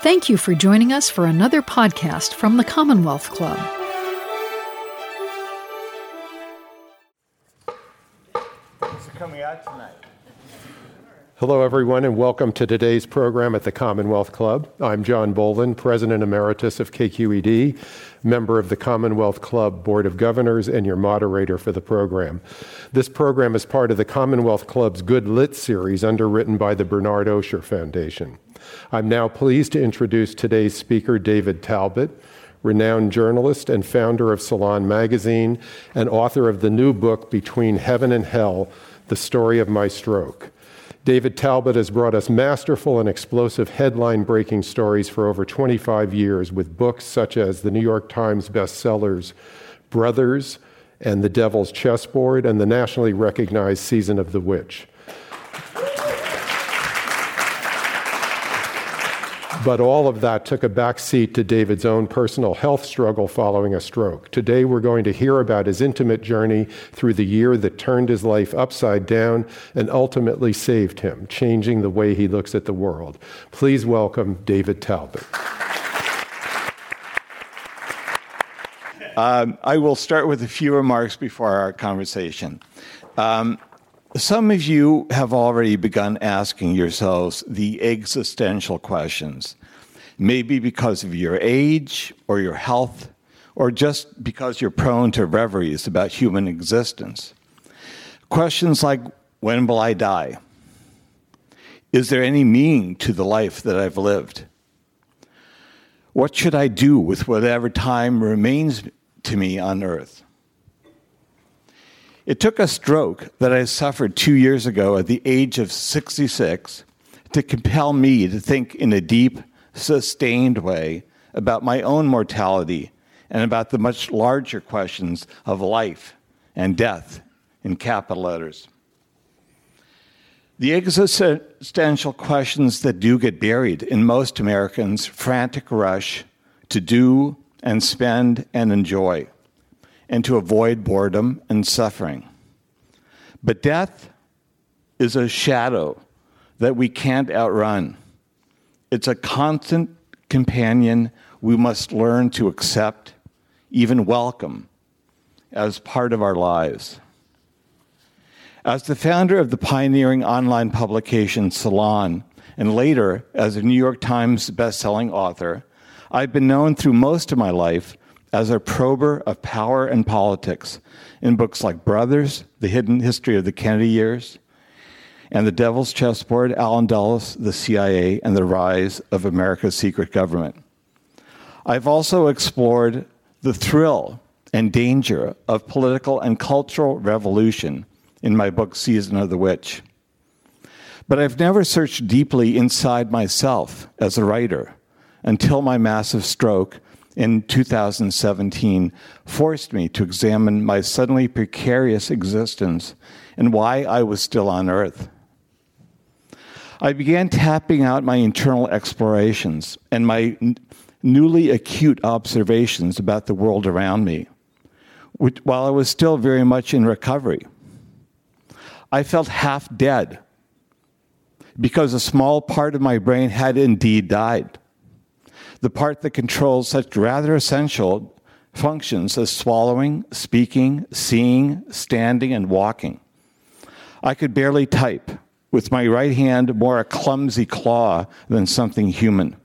Thank you for joining us for another podcast from the Commonwealth Club. coming out tonight. Hello, everyone, and welcome to today's program at the Commonwealth Club. I'm John Boland, President Emeritus of KQED, member of the Commonwealth Club Board of Governors, and your moderator for the program. This program is part of the Commonwealth Club's Good Lit series, underwritten by the Bernard Osher Foundation. I'm now pleased to introduce today's speaker, David Talbot, renowned journalist and founder of Salon Magazine, and author of the new book, Between Heaven and Hell The Story of My Stroke. David Talbot has brought us masterful and explosive headline breaking stories for over 25 years with books such as the New York Times bestsellers Brothers and The Devil's Chessboard and the nationally recognized Season of the Witch. But all of that took a backseat to David's own personal health struggle following a stroke. Today, we're going to hear about his intimate journey through the year that turned his life upside down and ultimately saved him, changing the way he looks at the world. Please welcome David Talbot. Um, I will start with a few remarks before our conversation. Um, some of you have already begun asking yourselves the existential questions, maybe because of your age or your health, or just because you're prone to reveries about human existence. Questions like when will I die? Is there any meaning to the life that I've lived? What should I do with whatever time remains to me on earth? It took a stroke that I suffered two years ago at the age of 66 to compel me to think in a deep, sustained way about my own mortality and about the much larger questions of life and death in capital letters. The existential questions that do get buried in most Americans' frantic rush to do and spend and enjoy and to avoid boredom and suffering. But death is a shadow that we can't outrun. It's a constant companion we must learn to accept, even welcome, as part of our lives. As the founder of the pioneering online publication Salon, and later as a New York Times bestselling author, I've been known through most of my life as a prober of power and politics in books like Brothers, The Hidden History of the Kennedy Years, and The Devil's Chessboard, Allen Dulles, The CIA, and the Rise of America's Secret Government. I've also explored the thrill and danger of political and cultural revolution in my book, Season of the Witch. But I've never searched deeply inside myself as a writer until my massive stroke in 2017 forced me to examine my suddenly precarious existence and why I was still on earth. I began tapping out my internal explorations and my n- newly acute observations about the world around me, which, while I was still very much in recovery. I felt half dead because a small part of my brain had indeed died the part that controls such rather essential functions as swallowing, speaking, seeing, standing, and walking. I could barely type, with my right hand more a clumsy claw than something human.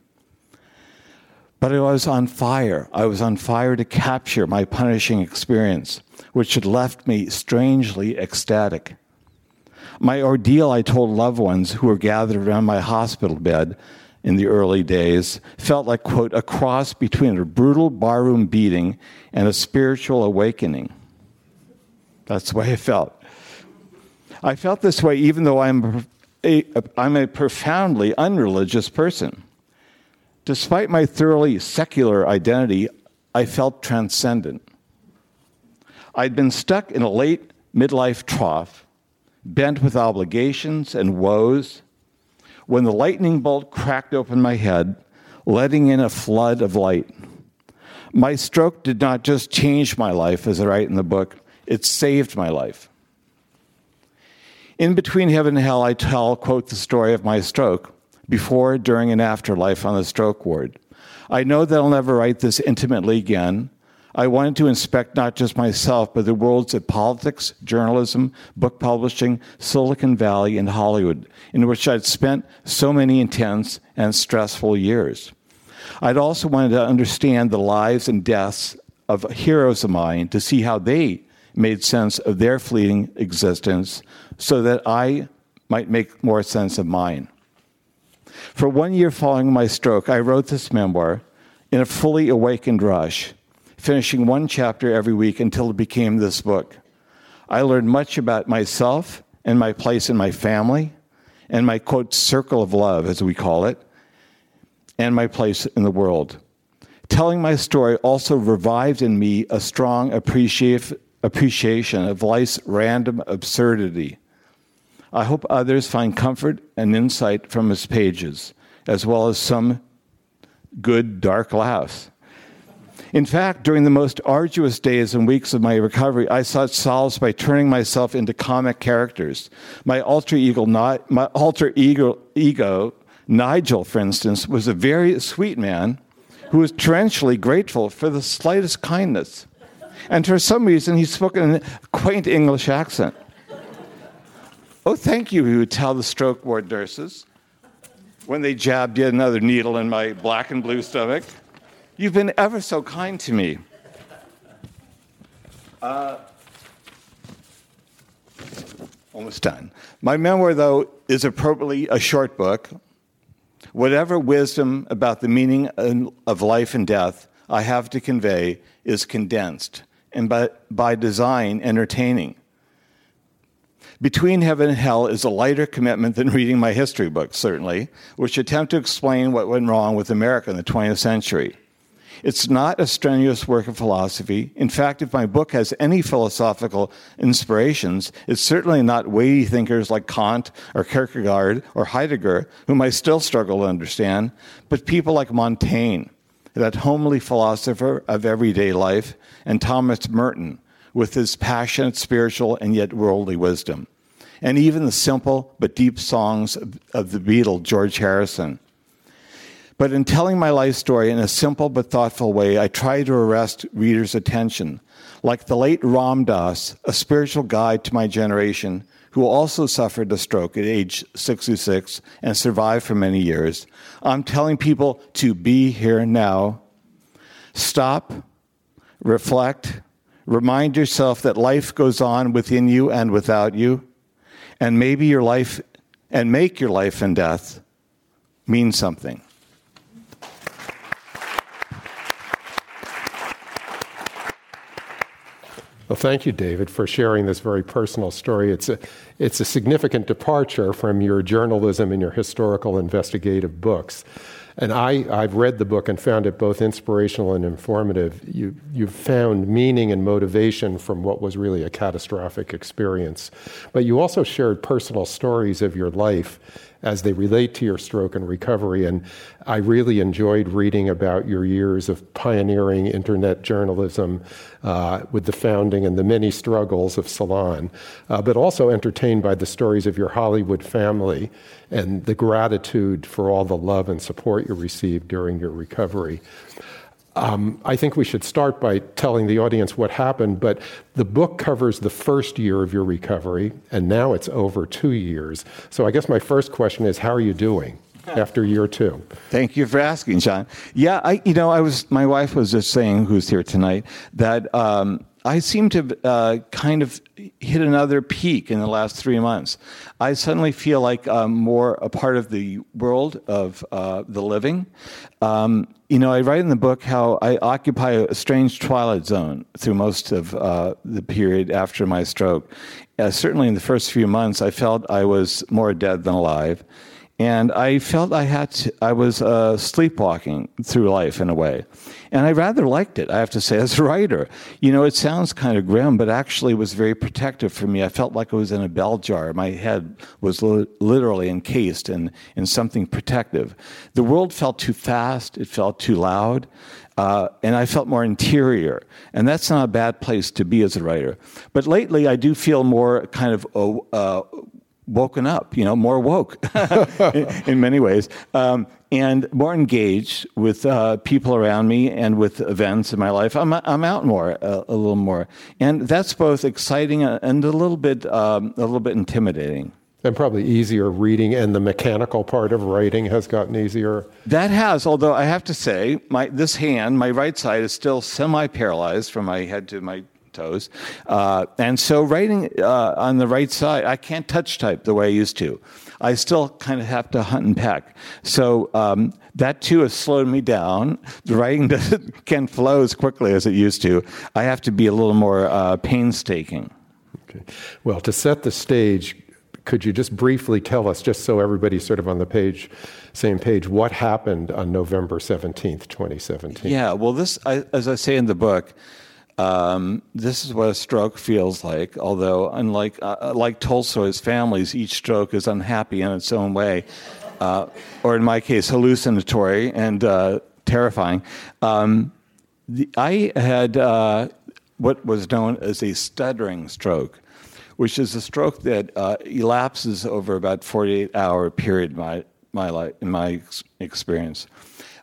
But I was on fire. I was on fire to capture my punishing experience, which had left me strangely ecstatic. My ordeal, I told loved ones who were gathered around my hospital bed, in the early days felt like, quote, a cross between a brutal barroom beating and a spiritual awakening. That's the way I felt. I felt this way even though I'm a, I'm a profoundly unreligious person. Despite my thoroughly secular identity, I felt transcendent. I'd been stuck in a late midlife trough, bent with obligations and woes, when the lightning bolt cracked open my head, letting in a flood of light. My stroke did not just change my life, as I write in the book, it saved my life. In Between Heaven and Hell, I tell, quote, the story of my stroke, before, during, and after life on the stroke ward. I know that I'll never write this intimately again. I wanted to inspect not just myself, but the worlds of politics, journalism, book publishing, Silicon Valley, and Hollywood, in which I'd spent so many intense and stressful years. I'd also wanted to understand the lives and deaths of heroes of mine to see how they made sense of their fleeting existence so that I might make more sense of mine. For one year following my stroke, I wrote this memoir in a fully awakened rush, finishing one chapter every week until it became this book. I learned much about myself and my place in my family and my quote circle of love, as we call it, and my place in the world. Telling my story also revived in me a strong appreciation of life's random absurdity I hope others find comfort and insight from his pages, as well as some good dark laughs. In fact, during the most arduous days and weeks of my recovery, I sought solace by turning myself into comic characters. My alter ego, my alter ego, ego, Nigel, for instance, was a very sweet man who was torrentially grateful for the slightest kindness. And for some reason, he spoke in a quaint English accent. Oh, thank you, he would tell the stroke ward nurses when they jabbed yet another needle in my black and blue stomach. You've been ever so kind to me. Uh, almost done. My memoir, though, is appropriately a short book. Whatever wisdom about the meaning of life and death I have to convey is condensed and by, by design entertaining. Between Heaven and Hell is a lighter commitment than reading my history books, certainly, which attempt to explain what went wrong with America in the 20th century. It's not a strenuous work of philosophy. In fact, if my book has any philosophical inspirations, it's certainly not weighty thinkers like Kant or Kierkegaard or Heidegger, whom I still struggle to understand, but people like Montaigne, that homely philosopher of everyday life, and Thomas Merton, with his passionate spiritual and yet worldly wisdom and even the simple but deep songs of, the Beatle, George Harrison. But in telling my life story in a simple but thoughtful way, I try to arrest readers' attention. Like the late Ram Dass, a spiritual guide to my generation, who also suffered a stroke at age 66 and survived for many years, I'm telling people to be here now. Stop, reflect, remind yourself that life goes on within you and without you and maybe your life and make your life and death mean something. Well, thank you, David, for sharing this very personal story. It's a, it's a significant departure from your journalism and your historical investigative books. And I, I've read the book and found it both inspirational and informative. You, you've found meaning and motivation from what was really a catastrophic experience. But you also shared personal stories of your life as they relate to your stroke and recovery. And I really enjoyed reading about your years of pioneering internet journalism uh, with the founding and the many struggles of Salon, uh, but also entertained by the stories of your Hollywood family and the gratitude for all the love and support you received during your recovery. Um, I think we should start by telling the audience what happened, but the book covers the first year of your recovery, and now it's over two years. So I guess my first question is how are you doing? After year two. Thank you for asking, John. Yeah, I, you know, I was. My wife was just saying, who's here tonight, that um, I seem to uh, kind of hit another peak in the last three months. I suddenly feel like I'm more a part of the world of uh, the living. Um, you know, I write in the book how I occupy a strange twilight zone through most of uh, the period after my stroke. Uh, certainly, in the first few months, I felt I was more dead than alive and I felt I had to, I was uh, sleepwalking through life in a way, and I rather liked it. I have to say, as a writer, you know, it sounds kind of grim, but actually was very protective for me. I felt like I was in a bell jar. My head was li- literally encased in in something protective. The world felt too fast. It felt too loud. Uh, and I felt more interior. And that's not a bad place to be as a writer. But lately, I do feel more kind of uh, woken up, you know, more woke in, in, many ways, um, and more engaged with uh, people around me and with events in my life. I'm, I'm out more, uh, a little more, and that's both exciting and a little bit um, a little bit intimidating. And probably easier reading, and the mechanical part of writing has gotten easier. That has, although I have to say, my this hand, my right side, is still semi-paralyzed from my head to my toes. Uh, and so writing uh, on the right side, I can't touch type the way I used to. I still kind of have to hunt and peck. So um, that too has slowed me down. The writing doesn't, can't flow as quickly as it used to. I have to be a little more uh, painstaking. Okay. Well, to set the stage, could you just briefly tell us, just so everybody's sort of on the page, same page, what happened on November 17th, 2017? Yeah, well, this, I, as I say in the book, um, this is what a stroke feels like. Although, unlike uh, like Tolstoy's families, each stroke is unhappy in its own way, uh, or in my case, hallucinatory and uh, terrifying. Um, the, I had uh, what was known as a stuttering stroke, which is a stroke that uh, elapses over about 48 hour period my my life, in my experience.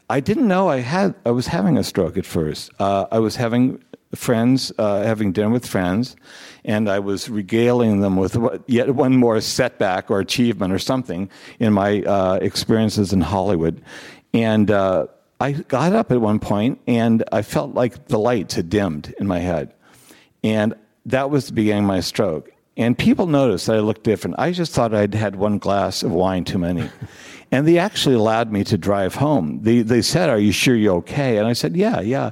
I didn't know I had I was having a stroke at first. Uh, I was having friends, uh, having dinner with friends, and I was regaling them with yet one more setback or achievement or something in my uh, experiences in Hollywood. And uh, I got up at one point and I felt like the lights had dimmed in my head. And that was the beginning of my stroke. And people noticed that I looked different. I just thought I'd had one glass of wine too many. and they actually allowed me to drive home. They, they said, Are you sure you're okay? And I said, Yeah, yeah.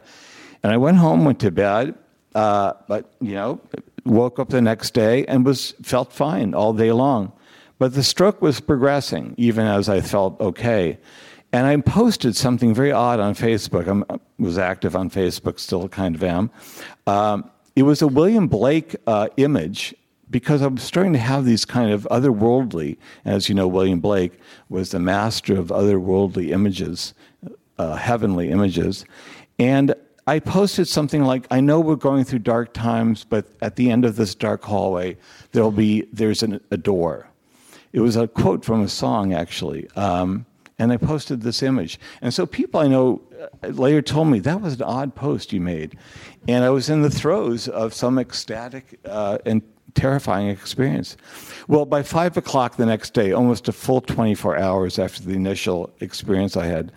And I went home, went to bed, uh, but you know, woke up the next day and was felt fine all day long. But the stroke was progressing, even as I felt okay. And I posted something very odd on Facebook. I was active on Facebook, still kind of am. Um, it was a William Blake uh, image because I'm starting to have these kind of otherworldly, as you know, William Blake was the master of otherworldly images, uh, heavenly images. And I posted something like, I know we're going through dark times, but at the end of this dark hallway, there'll be, there's an, a door. It was a quote from a song, actually. Um, and I posted this image. And so people I know uh, later told me that was an odd post you made. And I was in the throes of some ecstatic uh, and terrifying experience. Well, by five o'clock the next day, almost a full 24 hours after the initial experience I had,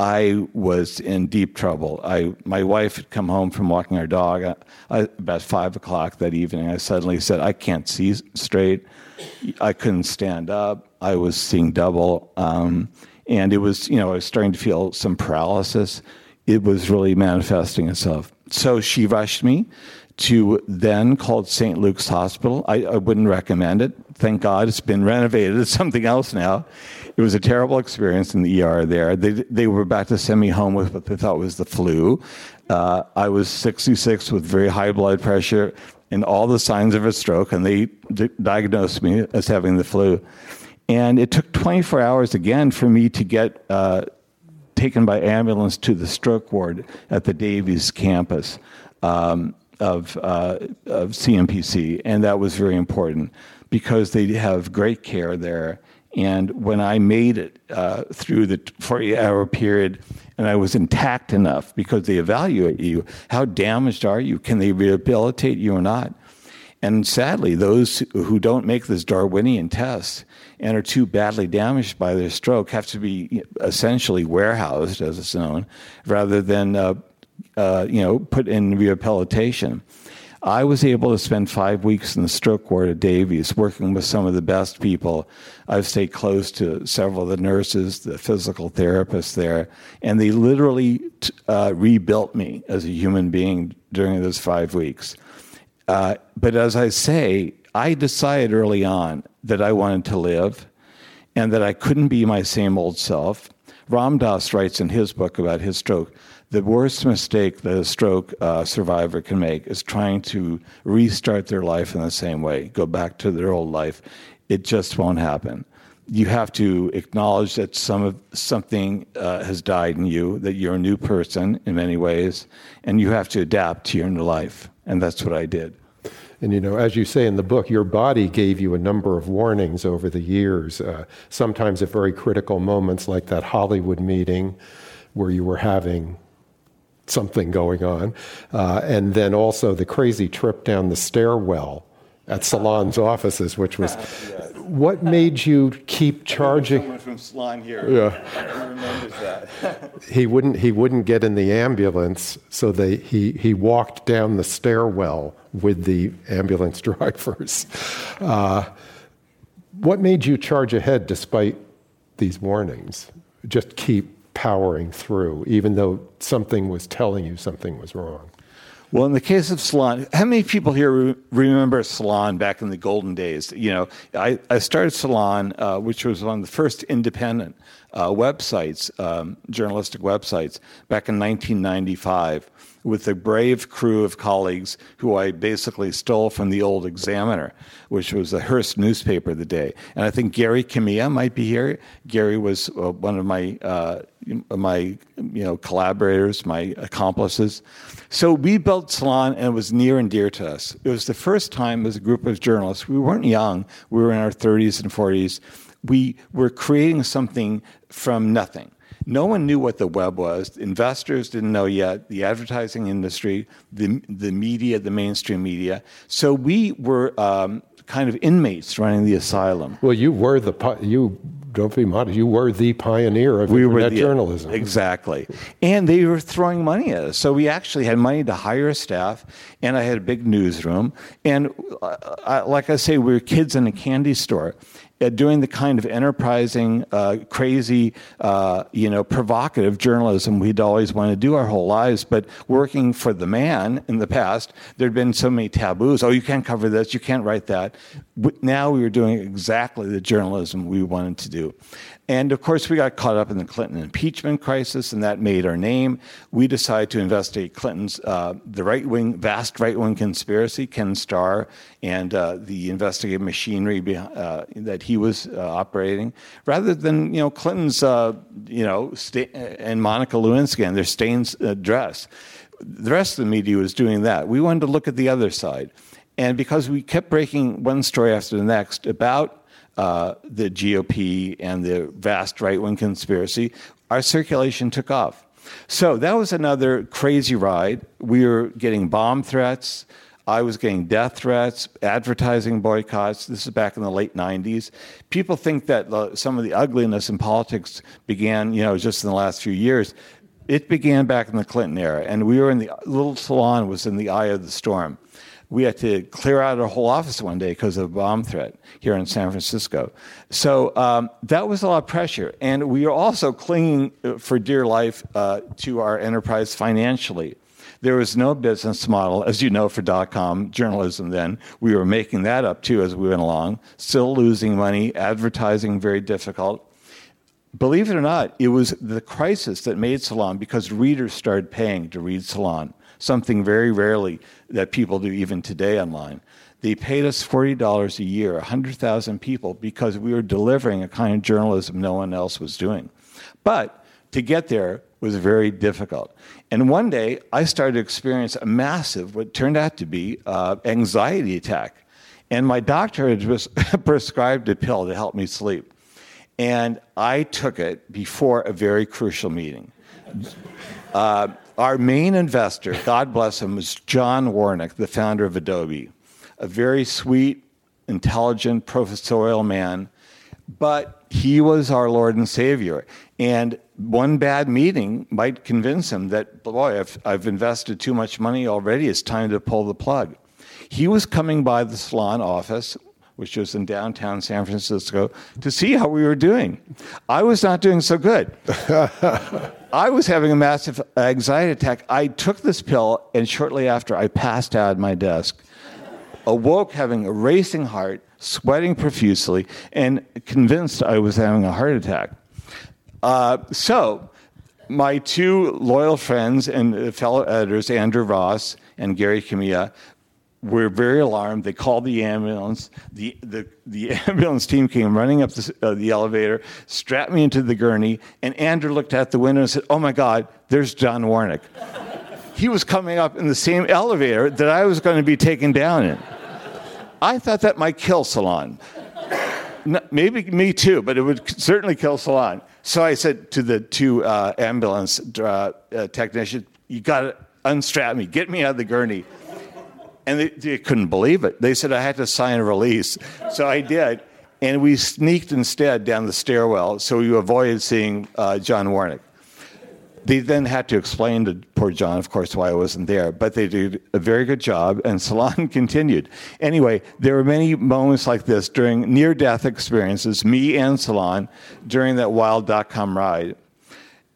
I was in deep trouble. I, my wife had come home from walking our dog I, I, about five o'clock that evening. I suddenly said, I can't see straight. I couldn't stand up. I was seeing double. Um, and it was, you know, I was starting to feel some paralysis. It was really manifesting itself. So she rushed me to then called St. Luke's Hospital. I, I wouldn't recommend it. Thank God it's been renovated. It's something else now. It was a terrible experience in the ER there. They, they were about to send me home with what they thought was the flu. Uh, I was 66 with very high blood pressure and all the signs of a stroke, and they d- diagnosed me as having the flu. And it took 24 hours again for me to get uh, taken by ambulance to the stroke ward at the Davies campus. Um, of, uh, of CMPC, and that was very important because they have great care there. And when I made it uh, through the 40 hour period and I was intact enough because they evaluate you, how damaged are you? Can they rehabilitate you or not? And sadly, those who don't make this Darwinian test and are too badly damaged by their stroke have to be essentially warehoused, as it's known, rather than uh, uh, you know, put in rehabilitation. I was able to spend five weeks in the stroke ward at Davies working with some of the best people. I've stayed close to several of the nurses, the physical therapists there, and they literally uh, rebuilt me as a human being during those five weeks. Uh, but as I say, I decided early on that I wanted to live and that I couldn't be my same old self. Ram Dass writes in his book about his stroke the worst mistake that a stroke uh, survivor can make is trying to restart their life in the same way, go back to their old life. It just won't happen. You have to acknowledge that some of, something uh, has died in you, that you're a new person in many ways, and you have to adapt to your new life. And that's what I did. And you know, as you say in the book, your body gave you a number of warnings over the years, uh, sometimes at very critical moments, like that Hollywood meeting where you were having something going on, uh, and then also the crazy trip down the stairwell at Salon's offices, which was what made you keep charging? Someone from Salon here. Yeah. remembers that. he wouldn't he wouldn't get in the ambulance, so they he he walked down the stairwell with the ambulance drivers. Uh, what made you charge ahead despite these warnings? Just keep powering through, even though something was telling you something was wrong. Well, in the case of Salon, how many people here re- remember Salon back in the golden days? You know, I, I started Salon, uh, which was one of the first independent uh, websites, um, journalistic websites, back in 1995 with a brave crew of colleagues who I basically stole from the old Examiner, which was the Hearst newspaper of the day. And I think Gary Kamiya might be here. Gary was uh, one of my uh, my you know collaborators, my accomplices. So we built Salon, and it was near and dear to us. It was the first time as a group of journalists. We weren't young; we were in our 30s and 40s. We were creating something from nothing no one knew what the web was. Investors didn't know yet. The advertising industry, the the media, the mainstream media. So we were um, kind of inmates running the asylum. Well, you were the you don't be modest. You were the pioneer of we internet the, journalism. Exactly, and they were throwing money at us. So we actually had money to hire a staff, and I had a big newsroom. And uh, I, like I say, we were kids in a candy store, uh, doing the kind of enterprising, uh, crazy, uh, you know, provocative journalism we'd always wanted to do our whole lives. But working for the man in the past, there'd been so many taboos. Oh, you can't cover this. You can't write that. Now we were doing exactly the journalism we wanted to do. And of course, we got caught up in the Clinton impeachment crisis, and that made our name. We decided to investigate Clinton's uh, the right wing, vast right wing conspiracy, Ken Starr, and uh, the investigative machinery uh, that he was uh, operating, rather than you know Clinton's uh, you know sta- and Monica Lewinsky and their stained uh, dress. The rest of the media was doing that. We wanted to look at the other side. And because we kept breaking one story after the next about uh, the GOP and the vast right wing conspiracy, our circulation took off. So that was another crazy ride. We were getting bomb threats. I was getting death threats, advertising boycotts. This is back in the late 90s. People think that uh, some of the ugliness in politics began, you know, just in the last few years. It began back in the Clinton era, and we were in the little salon was in the eye of the storm we had to clear out our whole office one day because of a bomb threat here in San Francisco. So um, that was a lot of pressure. And we were also clinging uh, for dear life uh, to our enterprise financially. There was no business model, as you know, for dot com journalism then. We were making that up too as we went along, still losing money, advertising very difficult. Believe it or not, it was the crisis that made Salon because readers started paying to read Salon something very rarely that people do even today online. They paid us $40 a year, 100,000 people, because we were delivering a kind of journalism no one else was doing. But to get there was very difficult. And one day, I started to experience a massive, what turned out to be, uh, anxiety attack. And my doctor had just prescribed a pill to help me sleep. And I took it before a very crucial meeting. Uh, our main investor, God bless him, was John Warnock, the founder of Adobe, a very sweet, intelligent, professorial man, but he was our Lord and Savior. And one bad meeting might convince him that, boy, I've, I've invested too much money already, it's time to pull the plug. He was coming by the salon office which was in downtown San Francisco, to see how we were doing. I was not doing so good. I was having a massive anxiety attack. I took this pill, and shortly after, I passed out at my desk, awoke having a racing heart, sweating profusely, and convinced I was having a heart attack. Uh, so, my two loyal friends and fellow editors, Andrew Ross and Gary Kamiya, were very alarmed. They called the ambulance. The, the, the ambulance team came running up the, uh, the elevator, strapped me into the gurney, and Andrew looked out the window and said, Oh my God, there's John Warnock. he was coming up in the same elevator that I was going to be taken down in. I thought that might kill Salon. maybe me too, but it would certainly kill Salon. So I said to the two uh, ambulance uh, uh, technicians, "You got to unstrap me, get me out of the gurney." And they, they couldn't believe it. They said I had to sign a release, so I did. And we sneaked instead down the stairwell, so we avoided seeing uh, John Warnock. They then had to explain to poor John, of course, why I wasn't there, but they did a very good job, and Salon continued. Anyway, there were many moments like this during near death experiences, me and Salon, during that wild.com ride.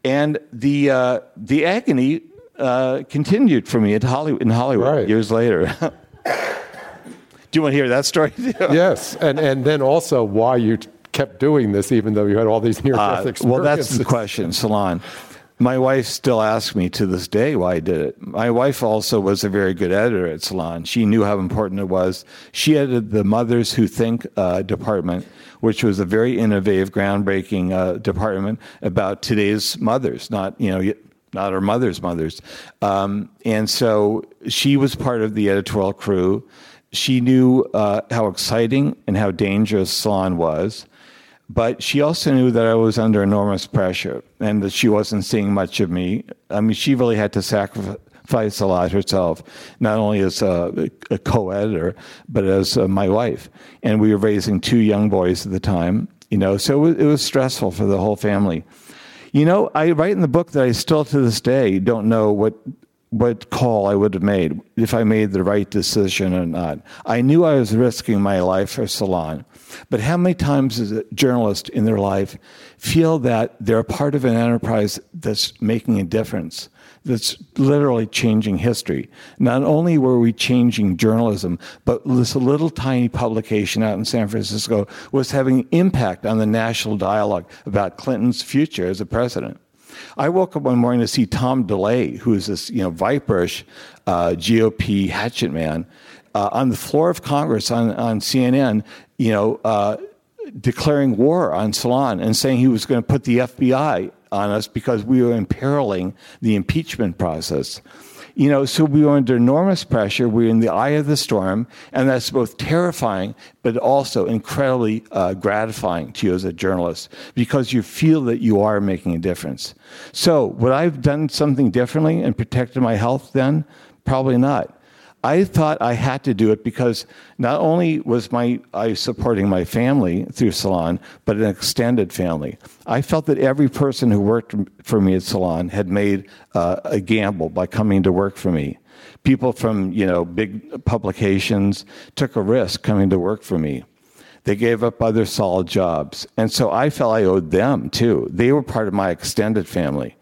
And the, uh, the agony uh, continued for me at Hollywood, in Hollywood right. years later. Do you want to hear that story? yes, and, and then also why you kept doing this even though you had all these near death uh, experiences. Well, that's the question, Salon. My wife still asks me to this day why I did it. My wife also was a very good editor at Salon. She knew how important it was. She edited the Mothers Who Think uh, department, which was a very innovative, groundbreaking uh, department about today's mothers, not you know not our mothers' mothers. Um, and so she was part of the editorial crew. She knew uh, how exciting and how dangerous Salon was. But she also knew that I was under enormous pressure and that she wasn't seeing much of me. I mean, she really had to sacrifice a lot herself, not only as a, a co editor, but as uh, my wife. And we were raising two young boys at the time, you know, so it was, it was stressful for the whole family. You know, I write in the book that I still to this day don't know what what call I would have made if I made the right decision or not. I knew I was risking my life for Salon. But how many times does a journalist in their life feel that they're a part of an enterprise that's making a difference, that's literally changing history? Not only were we changing journalism, but this little tiny publication out in San Francisco was having impact on the national dialogue about Clinton's future as a president. I woke up one morning to see Tom DeLay, who is this you know viperish uh, GOP hatchet man, uh, on the floor of Congress on, on CNN, you know, uh, declaring war on Salon and saying he was going to put the FBI on us because we were imperiling the impeachment process. You know, so we were under enormous pressure. We were in the eye of the storm, and that's both terrifying but also incredibly uh, gratifying to you as a journalist because you feel that you are making a difference. So, would I have done something differently and protected my health then? Probably not. I thought I had to do it because not only was my I supporting my family through Salon, but an extended family. I felt that every person who worked for me at Salon had made uh, a gamble by coming to work for me. People from you know big publications took a risk coming to work for me. They gave up other solid jobs, and so I felt I owed them too. They were part of my extended family.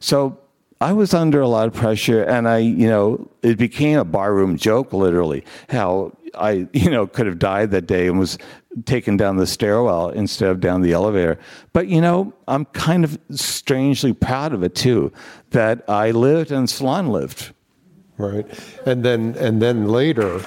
So I was under a lot of pressure, and I, you know, it became a barroom joke, literally, how I, you know, could have died that day and was taken down the stairwell instead of down the elevator. But, you know, I'm kind of strangely proud of it too, that I lived and Salon lived. Right. And then, and then later,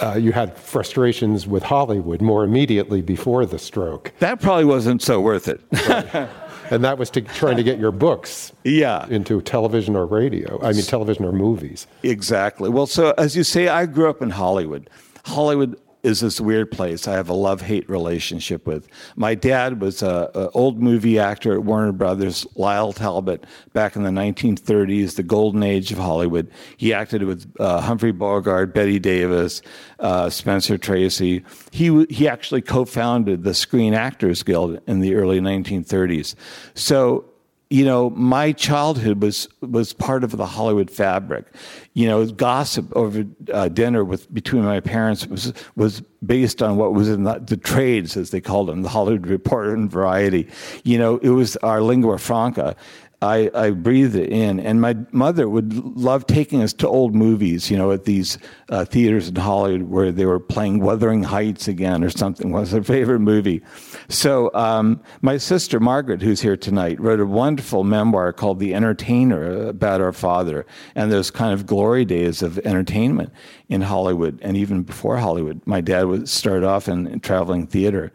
uh, you had frustrations with Hollywood more immediately before the stroke. That probably wasn't so worth it. Right and that was to trying to get your books yeah. into television or radio. I mean, television or movies. Exactly. Well, so as you say, I grew up in Hollywood. Hollywood is this weird place I have a love hate relationship with. My dad was an old movie actor at Warner Brothers, Lyle Talbot, back in the 1930s, the golden age of Hollywood. He acted with uh, Humphrey Bogart, Bette Davis, uh, Spencer Tracy. He, he actually co founded the Screen Actors Guild in the early 1930s. So you know, my childhood was was part of the Hollywood fabric. You know, gossip over uh, dinner with between my parents was was based on what was in the, the, trades, as they called them, the Hollywood Reporter and Variety. You know, it was our lingua franca, I, I breathed it in. And my mother would love taking us to old movies, you know, at these uh, theaters in Hollywood where they were playing Wuthering Heights again or something was her favorite movie. So um, my sister Margaret, who's here tonight, wrote a wonderful memoir called The Entertainer about our father and those kind of glory days of entertainment in Hollywood and even before Hollywood. My dad was started off in, in traveling theater.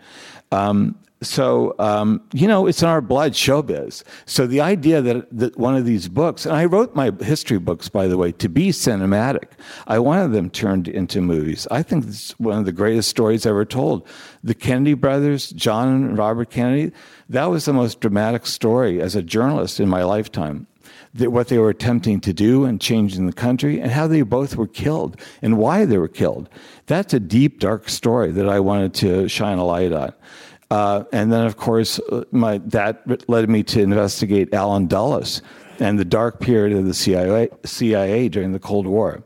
Um, so um, you know it's in our blood showbiz. So the idea that, that one of these books and i wrote my history books by the way to be cinematic. I wanted them turned into movies. I think it's one of the greatest stories ever told. The kennedy brothers john and robert kennedy that was the most dramatic story as a journalist in my lifetime. What they were attempting to do and changing the country and how they both were killed and why they were killed. That's a deep dark story that i wanted to shine a light on uh, and then, of course, uh, my, that led me to investigate Allen Dulles and the dark period of the CIA, CIA during the Cold War.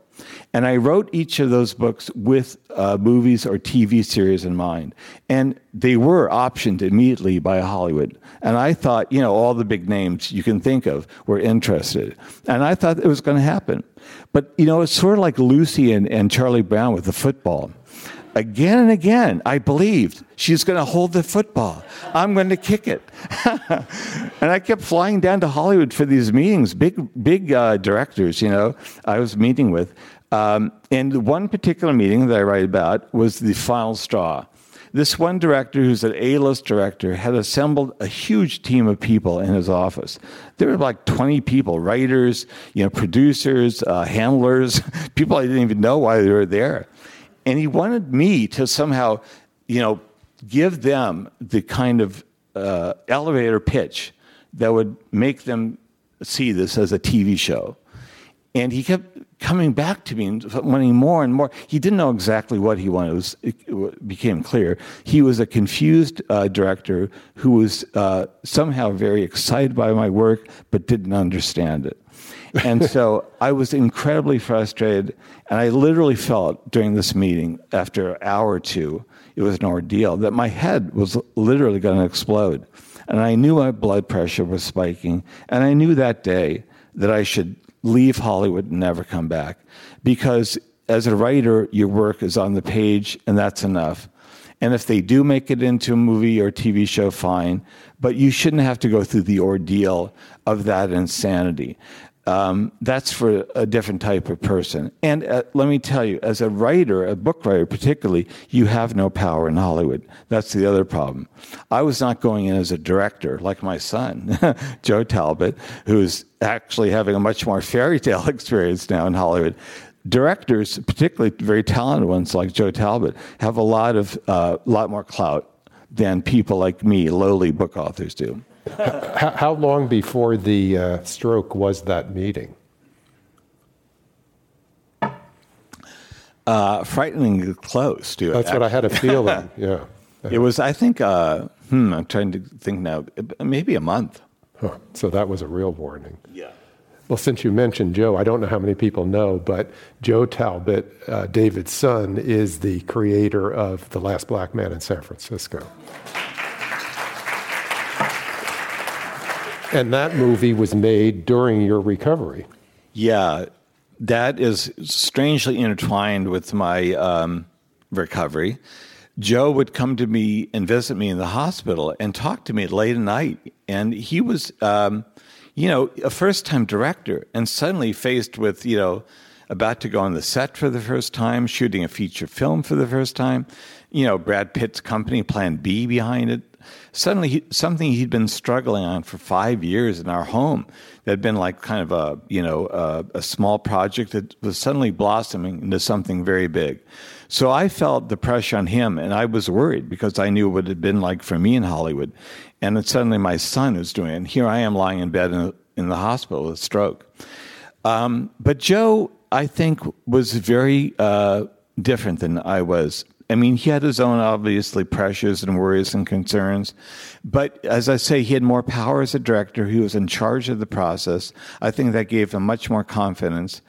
And I wrote each of those books with uh, movies or TV series in mind. And they were optioned immediately by Hollywood. And I thought, you know, all the big names you can think of were interested. And I thought it was going to happen. But, you know, it's sort of like Lucy and, and Charlie Brown with the football again and again, I believed she's going to hold the football. I'm going to kick it. and I kept flying down to Hollywood for these meetings, big, big uh, directors, you know, I was meeting with. Um, and one particular meeting that I write about was the final straw. This one director, who's an A list director, had assembled a huge team of people in his office. There were like 20 people writers, you know, producers, uh, handlers, people I didn't even know why they were there. And he wanted me to somehow, you know, give them the kind of uh, elevator pitch that would make them see this as a TV show. And he kept coming back to me and wanting more and more. He didn't know exactly what he wanted. It, was, it became clear. He was a confused uh, director who was uh, somehow very excited by my work but didn't understand it and so I was incredibly frustrated. And I literally felt during this meeting, after an hour or two, it was an ordeal, that my head was literally going to explode. And I knew my blood pressure was spiking. And I knew that day that I should leave Hollywood and never come back. Because as a writer, your work is on the page, and that's enough. And if they do make it into a movie or TV show, fine. But you shouldn't have to go through the ordeal of that insanity. Um, that's for a different type of person. And uh, let me tell you, as a writer, a book writer particularly, you have no power in Hollywood. That's the other problem. I was not going in as a director like my son, Joe Talbot, who's actually having a much more fairy tale experience now in Hollywood. Directors, particularly very talented ones like Joe Talbot, have a lot of uh, lot more clout than people like me, lowly book authors, do how, how, long before the uh, stroke was that meeting? Uh, frighteningly close to it. That's what I had a feeling. yeah. It was, I think, uh, hmm, I'm trying to think now, maybe a month. Huh. So that was a real warning. Yeah. Well, since you mentioned Joe, I don't know how many people know, but Joe Talbot, uh, David's son, is the creator of The Last Black Man in San Francisco. And that movie was made during your recovery. Yeah, that is strangely intertwined with my um, recovery. Joe would come to me and visit me in the hospital and talk to me late at night. And he was, um, you know, a first time director and suddenly faced with, you know, about to go on the set for the first time, shooting a feature film for the first time, you know, Brad Pitt's company, Plan B behind it, suddenly he, something he'd been struggling on for five years in our home that had been like kind of a you know a, a small project that was suddenly blossoming into something very big. So I felt the pressure on him, and I was worried because I knew what it had been like for me in Hollywood, and then suddenly my son was doing it. And here I am lying in bed in, in the hospital with a stroke. Um, but Joe, I think, was very uh, different than I was. I mean, he had his own obviously pressures and worries and concerns, but as I say, he had more power as a director. He was in charge of the process. I think that gave him much more confidence.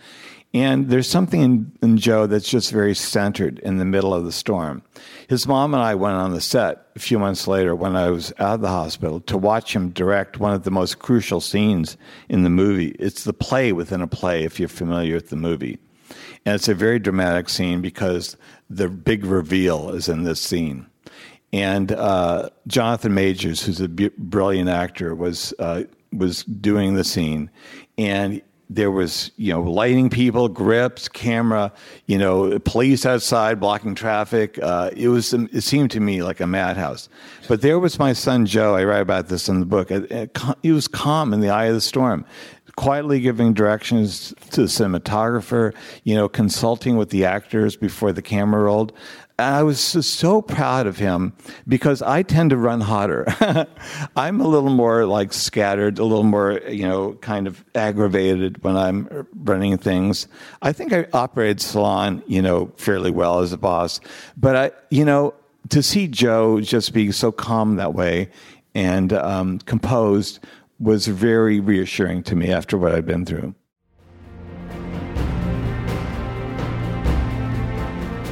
And there's something in, in, Joe that's just very centered in the middle of the storm. His mom and I went on the set a few months later when I was out of the hospital to watch him direct one of the most crucial scenes in the movie. It's the play within a play, if you're familiar with the movie. And it's a very dramatic scene because the big reveal is in this scene. And uh, Jonathan Majors, who's a b- brilliant actor, was uh, was doing the scene, and there was you know lighting people grips camera you know police outside blocking traffic. Uh, it was it seemed to me like a madhouse. But there was my son joe i write about this in the book he was calm in the eye of the storm quietly giving directions to the cinematographer you know consulting with the actors before the camera rolled I was so proud of him because I tend to run hotter. I'm a little more like scattered, a little more, you know, kind of aggravated when I'm running things. I think I operated Salon, you know, fairly well as a boss. But I, you know, to see Joe just be so calm that way and um, composed was very reassuring to me after what I'd been through.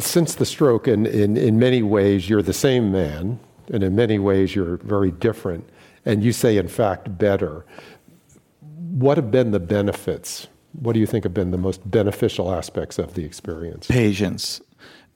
Since the stroke, in, in, in many ways, you're the same man, and in many ways, you're very different. And you say, in fact, better. What have been the benefits? What do you think have been the most beneficial aspects of the experience? Patience.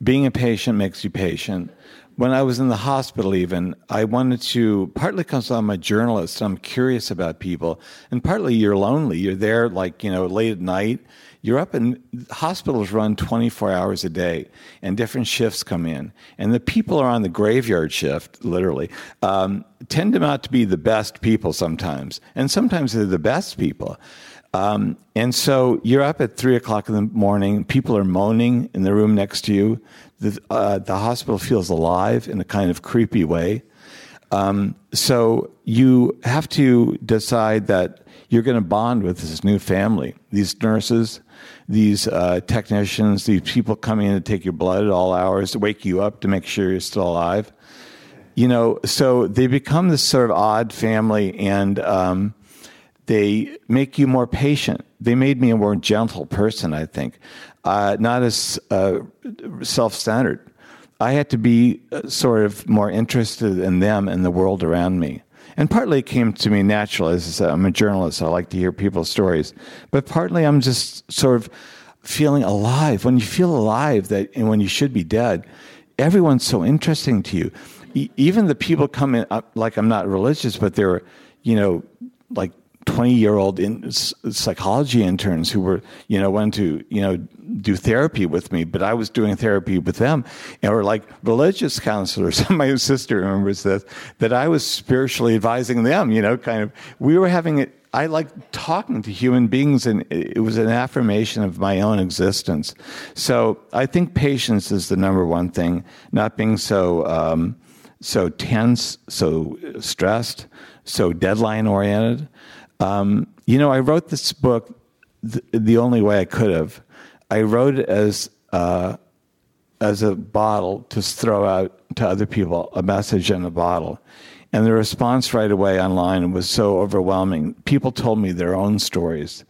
Being a patient makes you patient. When I was in the hospital, even, I wanted to, partly because I'm a journalist, I'm curious about people, and partly you're lonely. You're there, like, you know, late at night you're up in hospitals run 24 hours a day and different shifts come in. And the people are on the graveyard shift literally um, tend to not to be the best people sometimes. And sometimes they're the best people. Um, and so you're up at three o'clock in the morning people are moaning in the room next to you. The, uh, the hospital feels alive in a kind of creepy way. Um, so you have to decide that you're going to bond with this new family. These nurses, these uh, technicians, these people coming in to take your blood at all hours, to wake you up to make sure you're still alive. You know, so they become this sort of odd family, and um, they make you more patient. They made me a more gentle person, I think, uh, not as uh, self-centered. I had to be uh, sort of more interested in them and the world around me. And partly it came to me naturally. As I I'm a journalist. I like to hear people's stories. But partly I'm just sort of feeling alive. When you feel alive, that and when you should be dead, everyone's so interesting to you. E- even the people come in, uh, like I'm not religious, but they're, you know, like 20 year old in, psychology interns who were, you know, went to, you know, do therapy with me, but I was doing therapy with them. And were like religious counselors. My sister remembers this, that I was spiritually advising them, you know, kind of, we were having it. I like talking to human beings, and it was an affirmation of my own existence. So I think patience is the number one thing, not being so, um, so tense, so stressed, so deadline oriented. Um, you know, I wrote this book th- the only way I could have. I wrote it as uh, as a bottle to throw out to other people, a message in a bottle. And the response right away online was so overwhelming. People told me their own stories,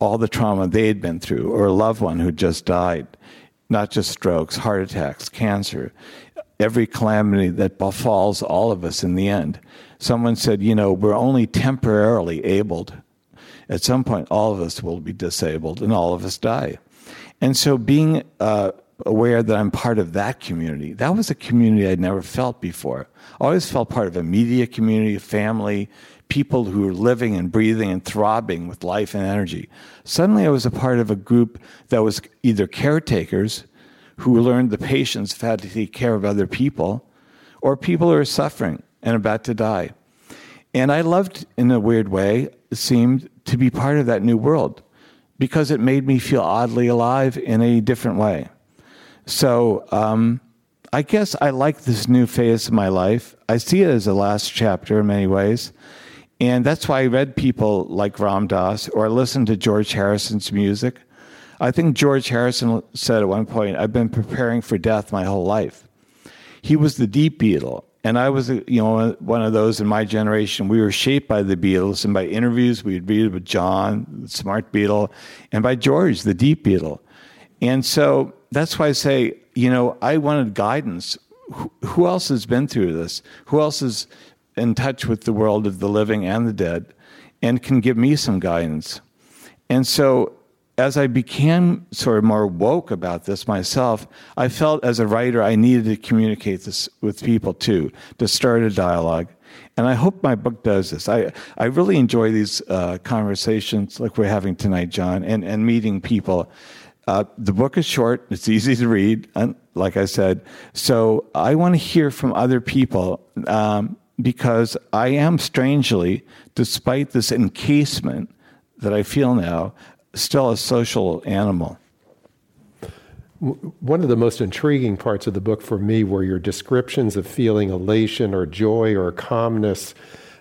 all the trauma they had been through, or a loved one who just died, not just strokes, heart attacks, cancer, every calamity that befalls all of us in the end. Someone said, you know, we're only temporarily abled. At some point, all of us will be disabled and all of us die. And so being uh, aware that I'm part of that community, that was a community I'd never felt before. I always felt part of a media community, a family, people who were living and breathing and throbbing with life and energy. Suddenly, I was a part of a group that was either caretakers who learned the patience of how to take care of other people, or people who are suffering and about to die. And I loved, in a weird way, seemed to be part of that new world because it made me feel oddly alive in a different way. So um, I guess I like this new phase of my life. I see it as a last chapter in many ways. And that's why I read people like Ram Dass or listened to George Harrison's music. I think George Harrison said at one point, I've been preparing for death my whole life. He was the deep Beatle, And I was, you know, one of those in my generation. We were shaped by the Beatles, and by interviews, we'd read with John, the smart Beatle, and by George, the deep Beatle. And so that's why I say, you know, I wanted guidance. Who else has been through this? Who else is in touch with the world of the living and the dead and can give me some guidance? And so as I became sort of more woke about this myself, I felt as a writer I needed to communicate this with people too, to start a dialogue. And I hope my book does this. I, I really enjoy these uh, conversations like we're having tonight, John, and, and meeting people. Uh, the book is short, it's easy to read, and like I said. So I want to hear from other people um, because I am strangely, despite this encasement that I feel now, still a social animal. One of the most intriguing parts of the book for me were your descriptions of feeling elation or joy or calmness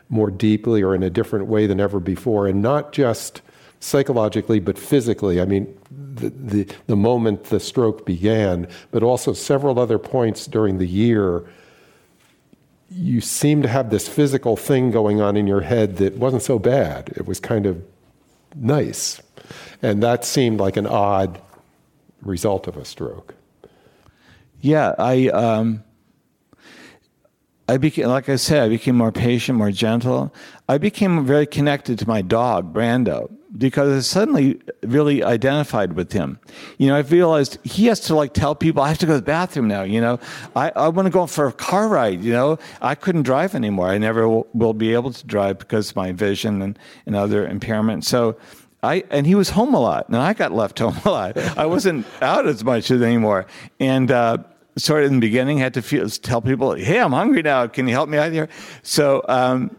more deeply or in a different way than ever before, and not just psychologically but physically. I mean, the, the, the moment the stroke began, but also several other points during the year. You seem to have this physical thing going on in your head that wasn't so bad. It was kind of nice. And that seemed like an odd result of a stroke. Yeah, I, um, I became, like I said, I became more patient, more gentle. I became very connected to my dog, Brando, because I suddenly really identified with him. You know, I realized he has to like tell people, I have to go to the bathroom now. You know, I, I want to go for a car ride. You know, I couldn't drive anymore. I never will, will be able to drive because of my vision and, and other impairments. So, I, and he was home a lot, and I got left home a lot. I wasn't out as much anymore, and uh, sort of in the beginning had to feel, tell people, "Hey, I'm hungry now. Can you help me out here?" So um,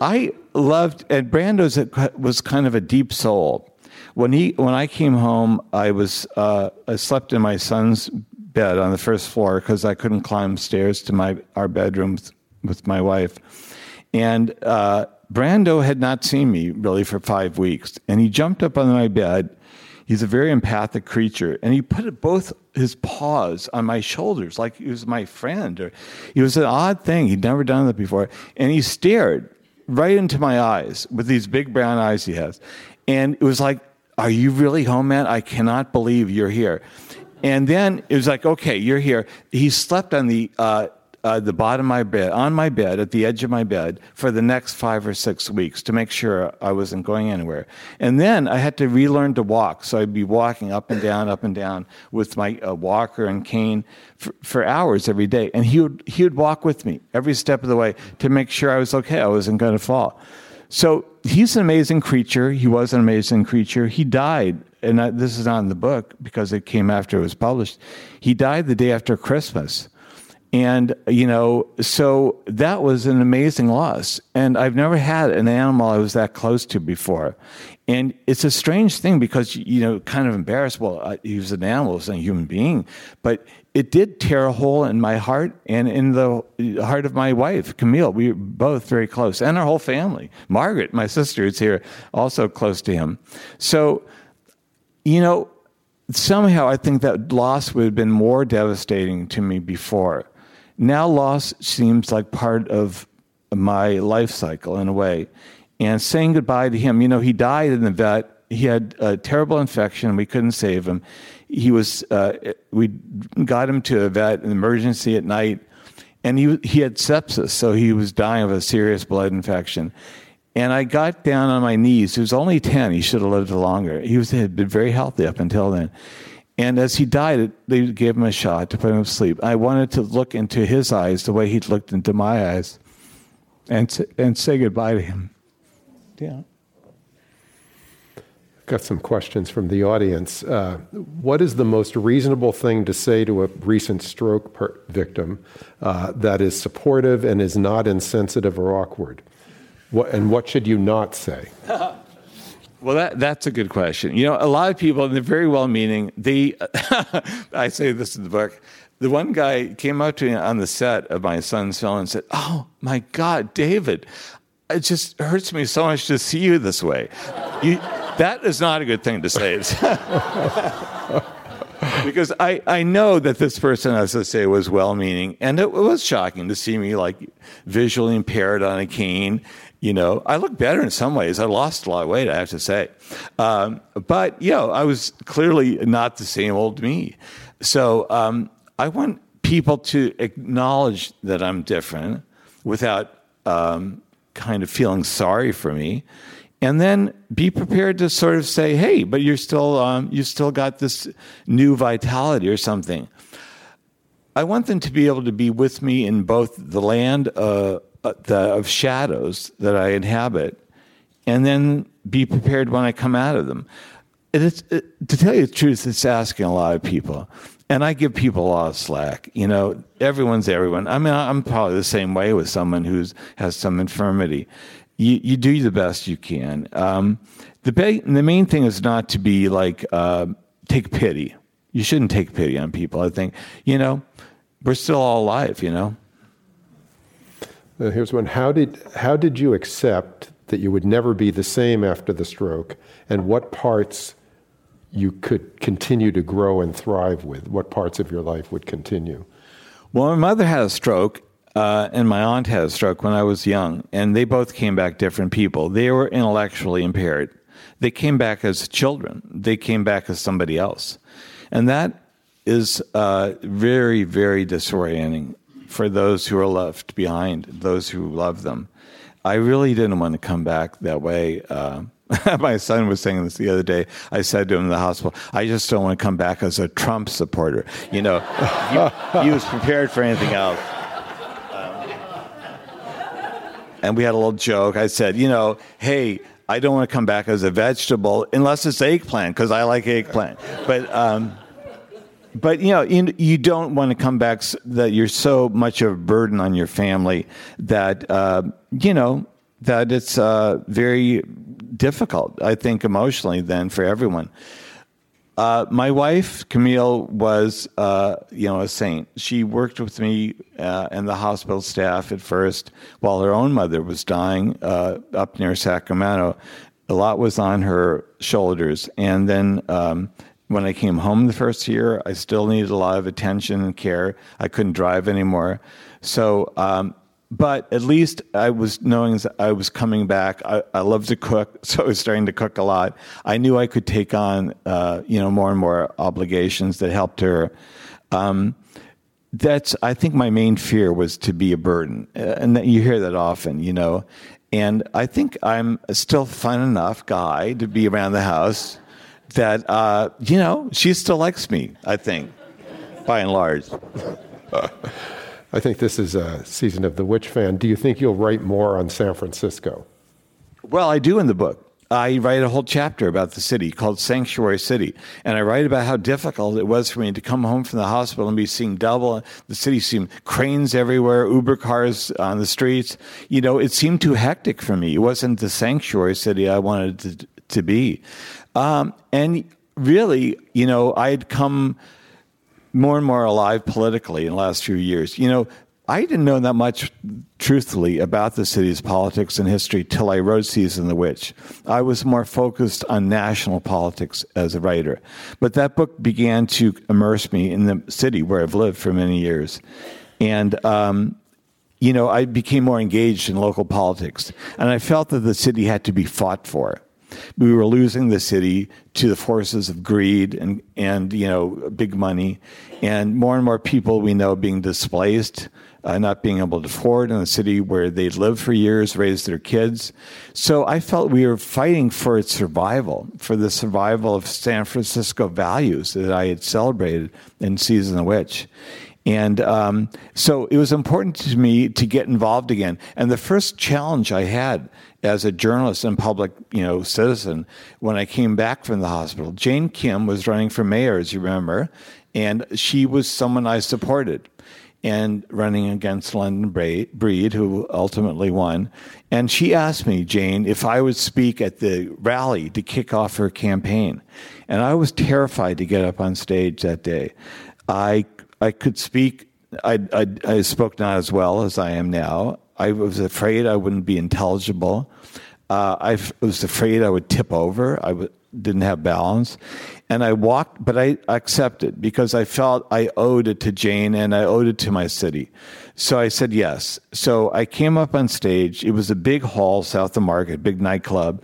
I loved, and Brando's was kind of a deep soul. When he, when I came home, I was uh, I slept in my son's bed on the first floor because I couldn't climb stairs to my our bedroom with, with my wife, and. Uh, Brando had not seen me really for five weeks, and he jumped up on my bed. He's a very empathic creature, and he put both his paws on my shoulders like he was my friend. Or it was an odd thing; he'd never done that before, and he stared right into my eyes with these big brown eyes he has, and it was like, "Are you really home, man? I cannot believe you're here." And then it was like, "Okay, you're here." He slept on the. Uh, uh, the bottom of my bed, on my bed, at the edge of my bed, for the next five or six weeks to make sure I wasn't going anywhere. And then I had to relearn to walk. So I'd be walking up and down, up and down with my uh, walker and cane for, for hours every day. And he would, he would walk with me every step of the way to make sure I was okay, I wasn't going to fall. So he's an amazing creature. He was an amazing creature. He died, and I, this is not in the book because it came after it was published. He died the day after Christmas. And, you know, so that was an amazing loss. And I've never had an animal I was that close to before. And it's a strange thing because, you know, kind of embarrassed. Well, he was an animal, he was a human being. But it did tear a hole in my heart and in the heart of my wife, Camille. We were both very close, and our whole family. Margaret, my sister, is here, also close to him. So, you know, somehow I think that loss would have been more devastating to me before now loss seems like part of my life cycle in a way. And saying goodbye to him, you know, he died in the vet. He had a terrible infection. We couldn't save him. He was, uh, we got him to a vet, an emergency at night, and he, he had sepsis, so he was dying of a serious blood infection. And I got down on my knees. He was only 10. He should have lived longer. He was, had been very healthy up until then. And as he died, they gave him a shot to put him to sleep. I wanted to look into his eyes the way he'd looked into my eyes and, and say goodbye to him. Yeah. Got some questions from the audience. Uh, what is the most reasonable thing to say to a recent stroke per- victim uh, that is supportive and is not insensitive or awkward? What, and what should you not say? Well, that, that's a good question. You know, a lot of people, and they're very well meaning, they, I say this in the book, the one guy came up to me on the set of my son's film and said, Oh my God, David, it just hurts me so much to see you this way. You, that is not a good thing to say. because I, I know that this person, as I say, was well meaning. And it, was shocking to see me like visually impaired on a cane. You know, I look better in some ways. I lost a lot of weight, I have to say. Um, but, you know, I was clearly not the same old me. So um, I want people to acknowledge that I'm different without um, kind of feeling sorry for me and then be prepared to sort of say, "Hey, but you're still um, you still got this new vitality or something." I want them to be able to be with me in both the land uh, uh, the, of shadows that I inhabit, and then be prepared when I come out of them. It, to tell you the truth, it's asking a lot of people. And I give people a lot of slack. You know, everyone's everyone. I mean, I'm probably the same way with someone who has some infirmity you, you do the best you can. Um, the, ba- the main thing is not to be like, uh, take pity. You shouldn't take pity on people. I think, you know, we're still all alive, you know? Uh, here's one. How did, how did you accept that you would never be the same after the stroke, and what parts you could continue to grow and thrive with? What parts of your life would continue? Well, my mother had a stroke, uh, and my aunt had a stroke when I was young, and they both came back different people. They were intellectually impaired. They came back as children. They came back as somebody else, and that is uh, very, very disorienting for those who are left behind, those who love them. I really didn't want to come back that way. Uh, my son was saying this the other day. I said to him in the hospital, I just don't want to come back as a Trump supporter. You know, he, he was prepared for anything else and we had a little joke. I said, you know, hey, I don't want to come back as a vegetable unless it's eggplant because I like eggplant. But um, but you know, you, you, don't want to come back that you're so much of a burden on your family that uh, you know that it's uh, very difficult. I think emotionally then for everyone. Uh, my wife, Camille, was, uh, you know, a saint. She worked with me uh, and the hospital staff at first while her own mother was dying uh, up near Sacramento. A lot was on her shoulders. And then um, when I came home the first year, I still needed a lot of attention and care. I couldn't drive anymore. So um, but at least I was knowing I was coming back. I, I love to cook, so I was starting to cook a lot. I knew I could take on, uh, you know, more and more obligations that helped her. Um, that's, I think, my main fear was to be a burden, uh, and that you hear that often, you know. And I think I'm still fun enough guy to be around the house that, uh, you know, she still likes me. I think, by and large. I think this is a season of the witch fan. Do you think you'll write more on San Francisco? Well, I do in the book. I write a whole chapter about the city called Sanctuary City. And I write about how difficult it was for me to come home from the hospital and be seeing double. The city seemed cranes everywhere, Uber cars on the streets. You know, it seemed too hectic for me. It wasn't the sanctuary city I wanted to, to be. Um, and really, you know, I had come more and more alive politically in the last few years. You know, I didn't know that much, truthfully, about the city's politics and history till I wrote Season the Witch. I was more focused on national politics as a writer. But that book began to immerse me in the city where I've lived for many years. And, um, you know, I became more engaged in local politics. And I felt that the city had to be fought for we were losing the city to the forces of greed and, and you know, big money. And more and more people we know being displaced, uh, not being able to afford in a city where they'd lived for years, raised their kids. So I felt we were fighting for its survival, for the survival of San Francisco values that I had celebrated in Season of Witch. And um, so it was important to me to get involved again. And the first challenge I had as a journalist and public, you know, citizen when I came back from the hospital. Jane Kim was running for mayor, as you remember, and she was someone I supported and running against London Breed, who ultimately won. And she asked me, Jane, if I would speak at the rally to kick off her campaign. And I was terrified to get up on stage that day. I, I could speak, I, I, I spoke not as well as I am now. I was afraid I wouldn't be intelligible. Uh, I was afraid I would tip over. I, w- didn't have balance. And I walked, but I accepted because I felt I owed it to Jane and I owed it to my city. So I said yes. So I came up on stage. It was a big hall south of Market, big nightclub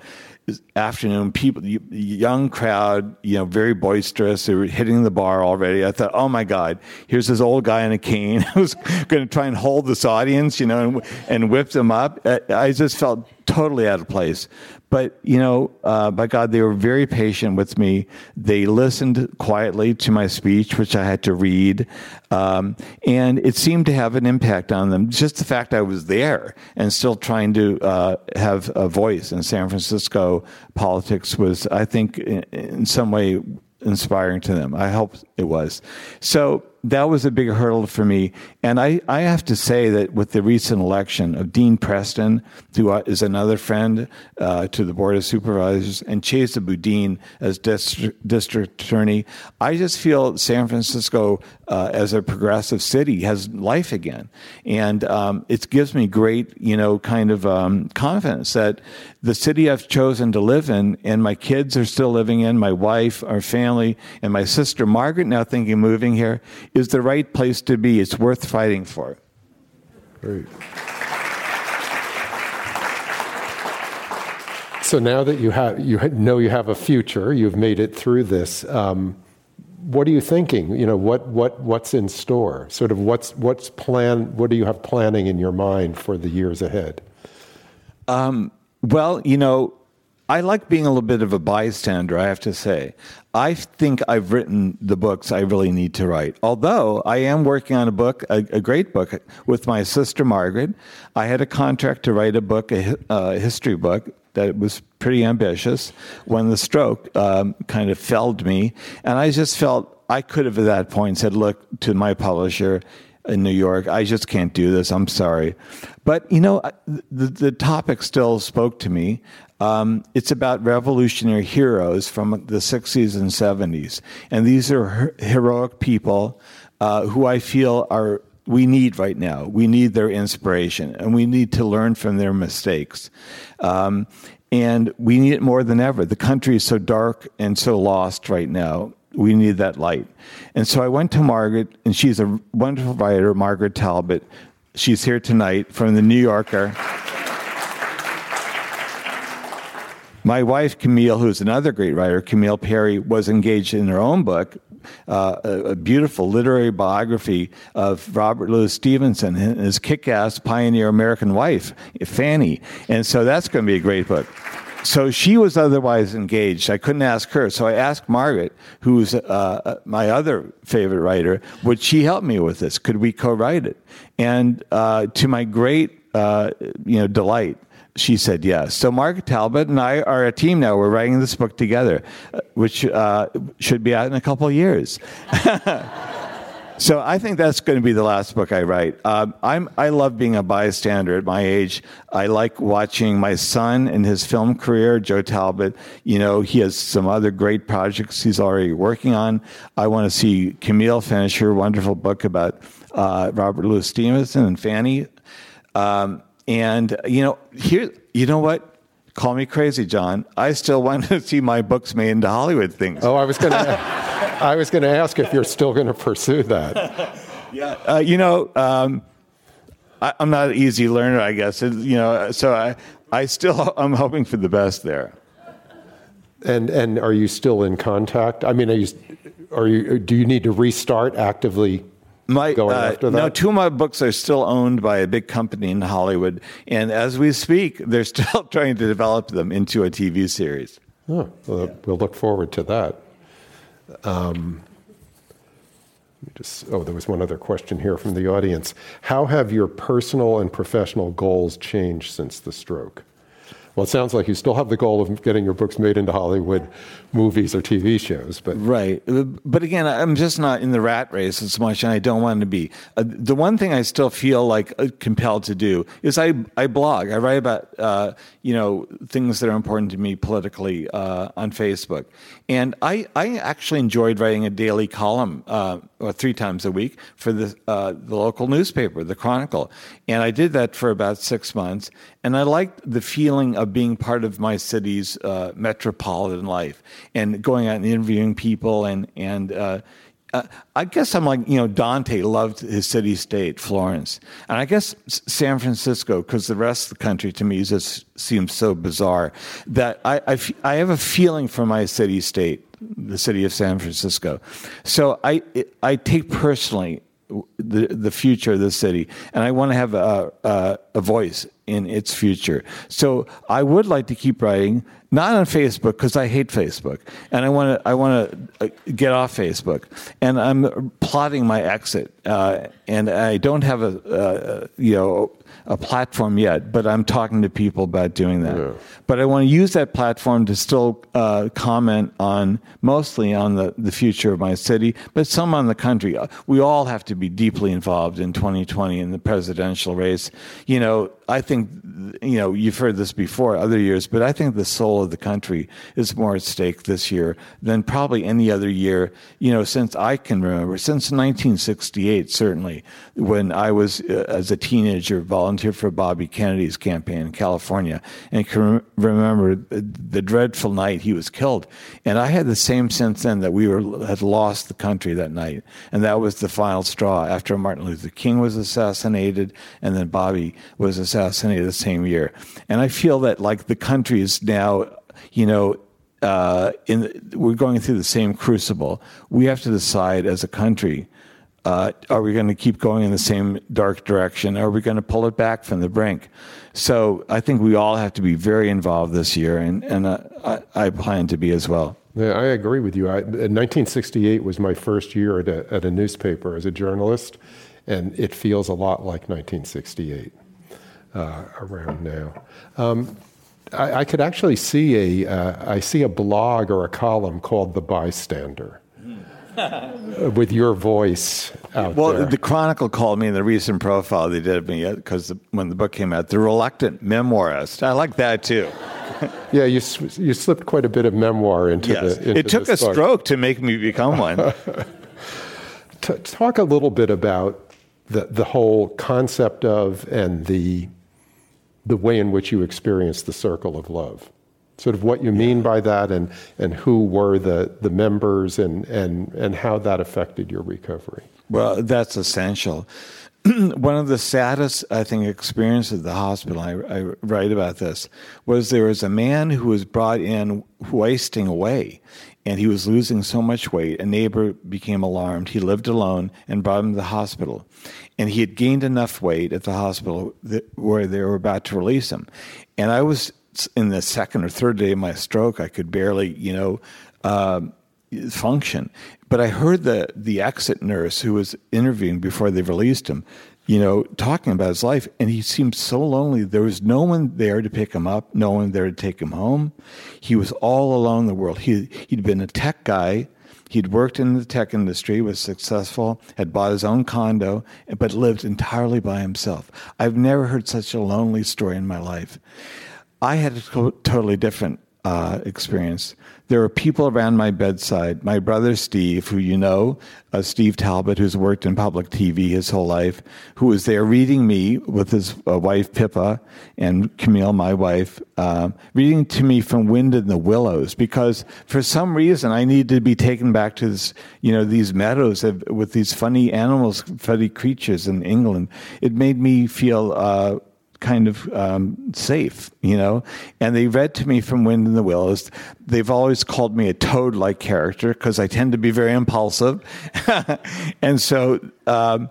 afternoon, people, young crowd, you know, very boisterous. They were hitting the bar already. I thought, oh my God, here's this old guy in a cane who's going to try and hold this audience, you know, and, and whip them up. I just felt totally out of place. But, you know, uh, by God, they were very patient with me. They listened quietly to my speech, which I had to read. Um, and it seemed to have an impact on them. Just the fact I was there and still trying to uh, have a voice in San Francisco politics was, I think, in, in some way inspiring to them. I hope it was. So that was a big hurdle for me. And I, I have to say that with the recent election of Dean Preston, who is another friend uh, to the Board of Supervisors, and Chesa Boudin as district, district attorney, I just feel San Francisco, uh, as a progressive city, has life again. And um, it gives me great, you know, kind of um, confidence that the city I've chosen to live in, and my kids are still living in, my wife, our family, and my sister Margaret now thinking moving here, is the right place to be. It's worth fighting for. Great. So now that you have you know you have a future, you've made it through this. Um, what are you thinking? You know what what what's in store? Sort of what's what's plan? What do you have planning in your mind for the years ahead? Um, well, you know, I like being a little bit of a bystander, I have to say. I think I've written the books I really need to write. Although I am working on a book, a, a great book, with my sister Margaret. I had a contract to write a book, a, a history book, that was pretty ambitious when the stroke um, kind of felled me. And I just felt I could have at that point said, look to my publisher, in New York. I just can't do this. I'm sorry. But, you know, the, the topic still spoke to me. Um, it's about revolutionary heroes from the 60s and 70s. And these are heroic people uh, who I feel are we need right now. We need their inspiration, and we need to learn from their mistakes. Um, and we need it more than ever. The country is so dark and so lost right now. We need that light. And so I went to Margaret, and she's a wonderful writer, Margaret Talbot. She's here tonight from the New Yorker. My wife, Camille, who's another great writer, Camille Peri, was engaged in her own book, uh, a, beautiful literary biography of Robert Louis Stevenson and his kick ass pioneer American wife, Fanny. And so that's going to be a great book. So she was otherwise engaged. I couldn't ask her. So I asked Margaret, who's uh, uh my other favorite writer, would she help me with this? Could we co write it? And uh, to my great uh, you know, delight, she said yes. So Margaret Talbot and I are a team now. We're writing this book together, uh, which uh, should be out in a couple of years. so I think that's going to be the last book I write. Um, I'm, I love being a bystander at my age. I like watching my son in his film career, Joe Talbot. You know, he has some other great projects he's already working on. I want to see Camille finish her wonderful book about uh, Robert Louis Stevenson and Fanny. Um, and you know, here, you know what? Call me crazy, John. I still want to see my books made into Hollywood things. Oh, I was going to, I was going to ask if you're still going to pursue that. yeah, uh, you know, um, I, am not an easy learner, I guess. It, you know, so I, I still, I'm hoping for the best there. And and are you still in contact? I mean, are you, are you? Do you need to restart actively my, going uh, after that? No, two of my books are still owned by a big company in Hollywood, and as we speak, they're still trying to develop them into a TV series. Oh, well, yeah. we'll look forward to that. Um, just, oh, there was one other question here from the audience. How have your personal and professional goals changed since the stroke? Well, it sounds like you still have the goal of getting your books made into Hollywood movies or TV shows, but right. But again, I'm just not in the rat race as much, and I don't want to be. Uh, the one thing I still feel like uh, compelled to do is I I blog. I write about uh, you know things that are important to me politically uh, on Facebook, and I I actually enjoyed writing a daily column uh, three times a week for the uh, the local newspaper, the Chronicle, and I did that for about six months, and I liked the feeling of being part of my city's metropolitan life and going out and interviewing people and and uh, uh, I guess I'm like, you know, Dante loved his city state, Florence. And I guess San Francisco, because the rest of the country to me just seems so bizarre, that I, I, I have a feeling for my city state, the city of San Francisco. So I, I take personally the, the future of the city, and I want to have a, a, a voice in its future. So I would like to keep writing, not on Facebook because I hate Facebook, and I want to I want to uh, get off Facebook, and I'm plotting my exit, uh, and I don't have a uh, you know a platform yet, but I'm talking to people about doing that. Yeah. But I want to use that platform to still uh, comment on mostly on the, the future of my city, but some on the country. Uh, we all have to be deeply involved in 2020 in the presidential race. You know, I think, you know, you've heard this before other years, but I think the soul of the country is more at stake this year than probably any other year, you know, since I can remember, since 1968, certainly, when I was, uh, as a teenager, volunteer for Bobby Kennedy's campaign in California and can remember the dreadful night he was killed. And I had the same sense then that we were, had lost the country that night. And that was the final straw after Martin Luther King was assassinated and then Bobby was assassinated the same year. And I feel that like the country is now, you know, uh, in we're going through the same crucible. We have to decide as a country. Uh, are we going to keep going in the same dark direction? Or are we going to pull it back from the brink? So I think we all have to be very involved this year, and, and uh, I, I, plan to be as well. Yeah, I agree with you. I, 1968 was my first year at a, at a newspaper as a journalist, and it feels a lot like 1968 uh, around now. Um, I, I, could actually see a uh, I see a blog or a column called The Bystander. with your voice out well, there. the Chronicle called me in the recent profile they did of me because when the book came out, the reluctant memoirist. I like that too. yeah, you you slipped quite a bit of memoir into yes. the. Into it took a book. stroke to make me become one. T- talk a little bit about the the whole concept of and the the way in which you experience the circle of love. Sort of what you mean by that and, and who were the, the members and, and, and how that affected your recovery. Well, that's essential. One of the saddest, I think, experiences at the hospital, I, I write about this, was there was a man who was brought in wasting away and he was losing so much weight. A neighbor became alarmed. He lived alone and brought him to the hospital. And he had gained enough weight at the hospital where they were about to release him. And I was in the second or third day of my stroke. I could barely, you know, uh, function. But I heard the the exit nurse who was interviewing before they released him you know, talking about his life. And he seemed so lonely. There was no one there to pick him up, no one there to take him home. He was all alone in the world. He, he'd been a tech guy. He'd worked in the tech industry, was successful, had bought his own condo, but lived entirely by himself. I've never heard such a lonely story in my life. I had a totally different uh, experience. There were people around my bedside. My brother Steve, who you know, uh, Steve Talbot, who's worked in public TV his whole life, who was there reading me with his uh, wife Pippa and Camille, my wife, uh, reading to me from Wind in the Willows because for some reason I needed to be taken back to this, you know, these meadows of, with these funny animals, funny creatures in England. It made me feel uh, kind of um, safe, you know. And they read to me from Wind in the Willows. They've always called me a toad like character because I tend to be very impulsive. and so, um,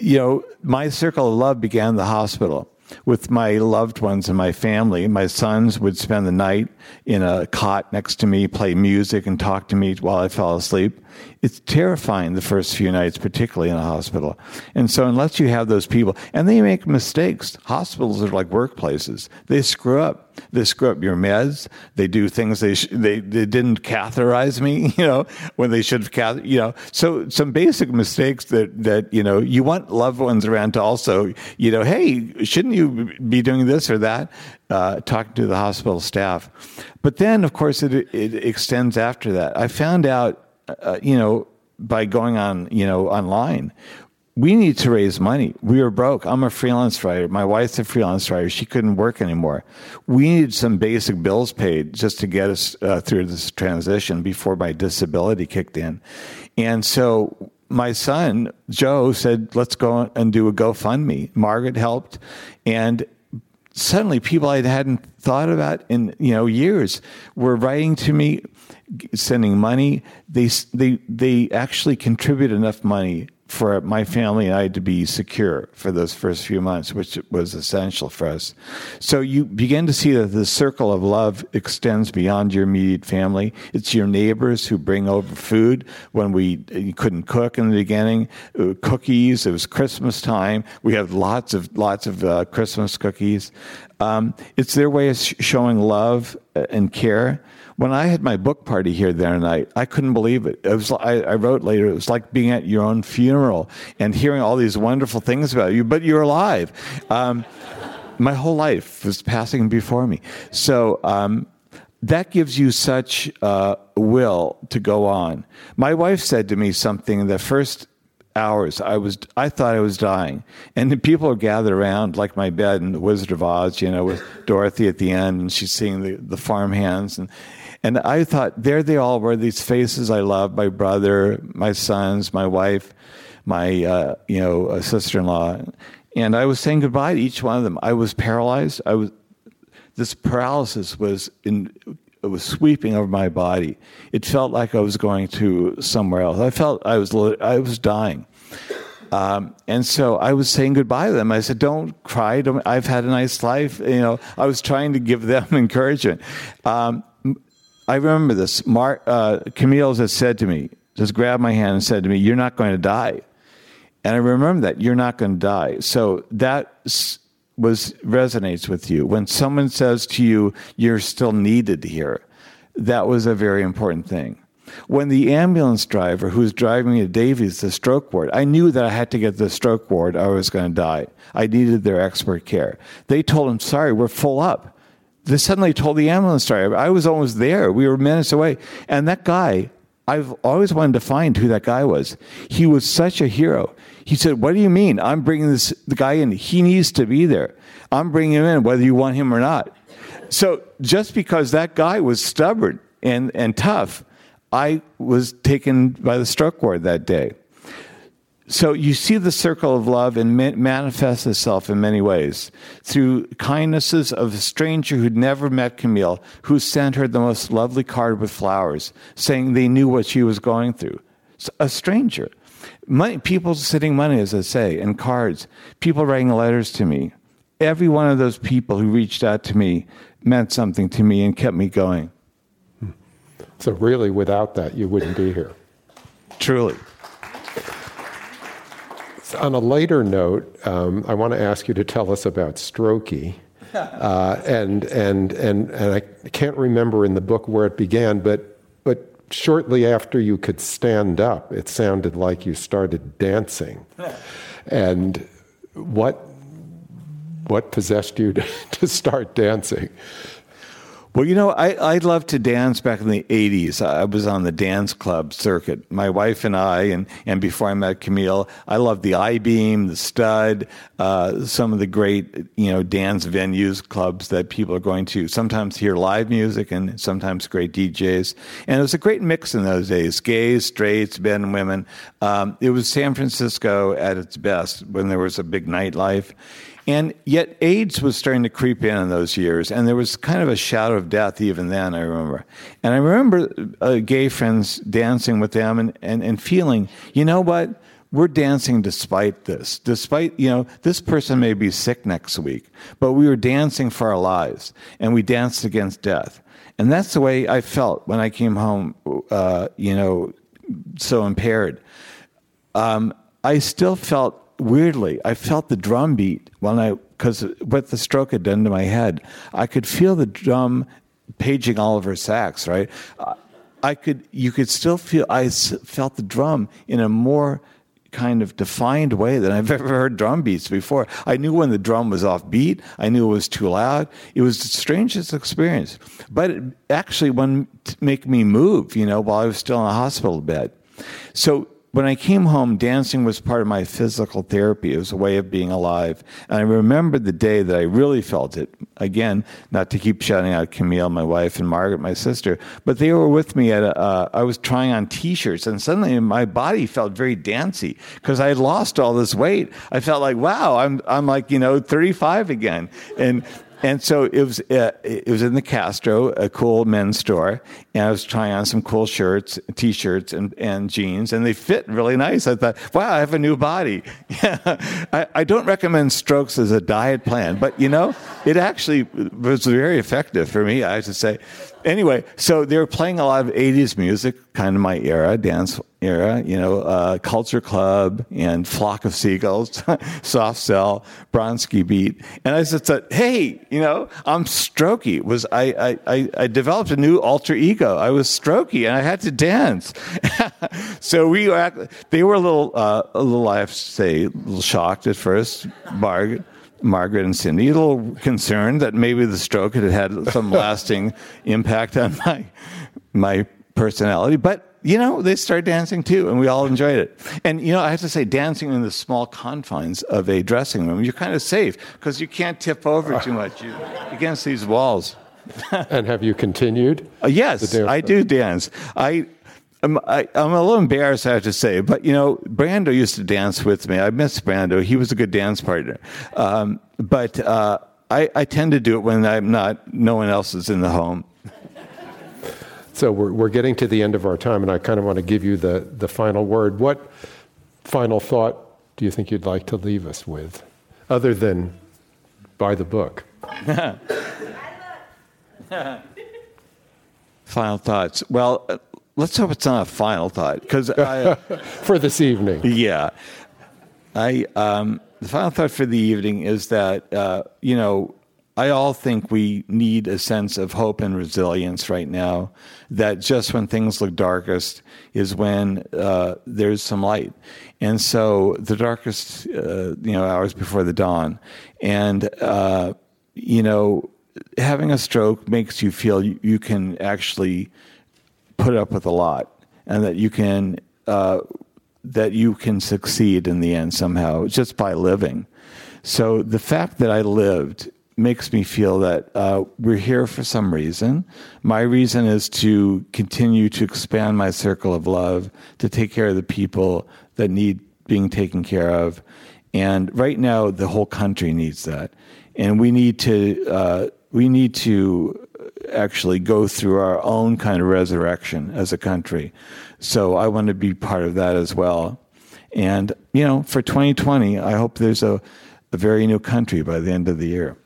you know, my circle of love began in the hospital with my loved ones and my family. My sons would spend the night in a cot next to me, play music, and talk to me while I fell asleep. It's terrifying the first few nights, particularly in a hospital. And so, unless you have those people, and they make mistakes, hospitals are like workplaces. They screw up. They screw up your meds. They do things they sh- they they didn't catheterize me, you know, when they should have cath- you know. So some basic mistakes that that you know you want loved ones around to also you know, hey, shouldn't you be doing this or that? Uh, talking to the hospital staff, but then of course it it extends after that. I found out, uh, you know, by going on you know online we need to raise money. We were broke. I'm a freelance writer. My wife's a freelance writer. She couldn't work anymore. We needed some basic bills paid just to get us uh, through this transition before my disability kicked in. And so my son, Joe, said, let's go and do a GoFundMe. Margaret helped. And suddenly people I hadn't thought about in, you know, years were writing to me, sending money. They, they, they actually contribute enough money for my family and I to be secure for those first few months, which was essential for us. So you begin to see that the circle of love extends beyond your immediate family. It's your neighbors who bring over food when we couldn't cook in the beginning, uh, cookies. It was Christmas time. We had lots of lots of uh, Christmas cookies. Um, it's their way of showing love and care when I had my book party here the other night, I couldn't believe it. It was I, I, wrote later. It was like being at your own funeral and hearing all these wonderful things about you, but you're alive. Um, my whole life was passing before me. So um, that gives you such uh, will to go on. My wife said to me something the first hours. I was I thought I was dying, and the people are gathered around like my bed in the Wizard of Oz, you know, with Dorothy at the end, and she's seeing the the farm hands and and I thought, there they all were, these faces I love my brother, my sons, my wife, my uh, you know uh, sister in law. And I was saying goodbye to each one of them. I was paralyzed. I was this paralysis was in it was sweeping over my body. It felt like I was going to somewhere else. I felt I was I was dying. Um, and so I was saying goodbye to them. I said, "Don't cry. Don't, I've had a nice life." You know, I was trying to give them encouragement. Um, I remember this. Mark, uh, Camille said to me, just grabbed my hand and said to me, You're not going to die. And I remember that you're not going to die. So that was resonates with you. When someone says to you, You're still needed here, that was a very important thing. When the ambulance driver who was driving me to Davies, the stroke ward, I knew that I had to get to the stroke ward I was going to die. I needed their expert care. They told him, Sorry, we're full up they suddenly told the ambulance driver. I was almost there. We were minutes away. And that guy, I've always wanted to find who that guy was. He was such a hero. He said, What do you mean? I'm bringing this the guy in. He needs to be there. I'm bringing him in, whether you want him or not. So just because that guy was stubborn and, and tough, I was taken by the stroke ward that day. So you see the circle of love and manifests itself in many ways through kindnesses of a stranger who'd never met Camille, who sent her the most lovely card with flowers, saying they knew what she was going through. A stranger. Money, people sending money, as I say, and cards. People writing letters to me. Every one of those people who reached out to me meant something to me and kept me going. Hmm. So really, without that, you wouldn't be here. Truly on a later note, um, I want to ask you to tell us about Strokey. Uh, and, and, and, and I can't remember in the book where it began, but, but shortly after you could stand up, it sounded like you started dancing. and what, what possessed you to, to start dancing? Well, you know, I, I loved to dance back in the 80s. I was on the dance club circuit. My wife and I, and, and before I met Camille, I loved the I Beam, the Stud, uh, some of the great, you know, dance venues, clubs that people are going to sometimes hear live music and sometimes great DJs. And it was a great mix in those days gays, straights, men, women. Um, it was San Francisco at its best when there was a big nightlife. And yet, AIDS was starting to creep in in those years, and there was kind of a shadow of death even then, I remember. And I remember uh, gay friends dancing with them and, and, and feeling, you know what? We're dancing despite this. Despite, you know, this person may be sick next week, but we were dancing for our lives, and we danced against death. And that's the way I felt when I came home, uh, you know, so impaired. Um, I still felt weirdly, I felt the drum beat when I, because what the stroke had done to my head, I could feel the drum paging Oliver Sacks, right? I could, you could still feel, I felt the drum in a more kind of defined way than I've ever heard drum beats before. I knew when the drum was off beat. I knew it was too loud. It was the strangest experience. But it actually wouldn't make me move, you know, while I was still in a hospital bed. So when I came home, dancing was part of my physical therapy. It was a way of being alive. And I remember the day that I really felt it. Again, not to keep shouting out Camille, my wife, and Margaret, my sister, but they were with me at a, uh, I was trying on t-shirts and suddenly my body felt very dancy because I had lost all this weight. I felt like, wow, I'm, I'm like, you know, 35 again. And, and so it was uh, it was in the Castro, a cool men's store, and I was trying on some cool shirts, t-shirts, and, and jeans, and they fit really nice. I thought, wow, I have a new body. I, I don't recommend strokes as a diet plan, but you know, it actually was very effective for me. I have to say anyway, so they were playing a lot of 80s music, kind of my era, dance era, you know, uh, Culture Club and Flock of Seagulls, Soft Cell, Bronski Beat. And I thought, hey, you know, I'm strokey. Was I, I, I developed a new alter ego. I was strokey and I had to dance. so we were, they were a little, uh, a little, I have to say, a little shocked at first, Margaret. Margaret and Cindy, a little concerned that maybe the stroke had had some lasting impact on my my personality. But you know, they started dancing too, and we all enjoyed it. And you know, I have to say, dancing in the small confines of a dressing room, you're kind of safe because you can't tip over too much you, against these walls. and have you continued? Uh, yes, I do dance. I I'm, I, am a little embarrassed, I have to say, but you know, Brando used to dance with me. I miss Brando. He was a good dance partner. Um, but uh, I, I, tend to do it when I'm not, no one else is in the home. So we're, we're getting to the end of our time, and I kind of want to give you the, the final word. What final thought do you think you'd like to leave us with, other than buy the book? final thoughts. Well, let's hope it's not a final thought because for this evening. Yeah, I um, the final thought for the evening is that uh, you know I all think we need a sense of hope and resilience right now. That just when things look darkest is when uh, there's some light, and so the darkest uh, you know hours before the dawn, and uh, you know having a stroke makes you feel you, you can actually put up with a lot, and that you can uh, that you can succeed in the end somehow just by living. So the fact that I lived makes me feel that uh, we're here for some reason. My reason is to continue to expand my circle of love, to take care of the people that need being taken care of. And right now, the whole country needs that, and we need to uh, we need to actually go through our own kind of resurrection as a country. So I want to be part of that as well. And, you know, for 2020, I hope there's a, a very new country by the end of the year.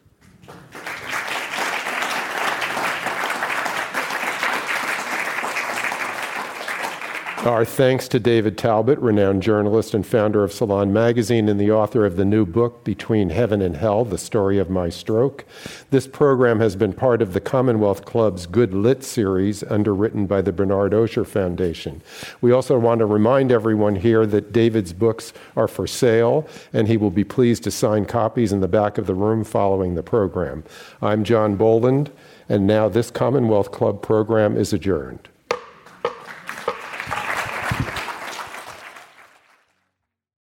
Our thanks to David Talbot, renowned journalist and founder of Salon Magazine and the author of the new book, Between Heaven and Hell The Story of My Stroke. This program has been part of the Commonwealth Club's Good Lit series, underwritten by the Bernard Osher Foundation. We also want to remind everyone here that David's books are for sale, and he will be pleased to sign copies in the back of the room following the program. I'm John Boland, and now this Commonwealth Club program is adjourned.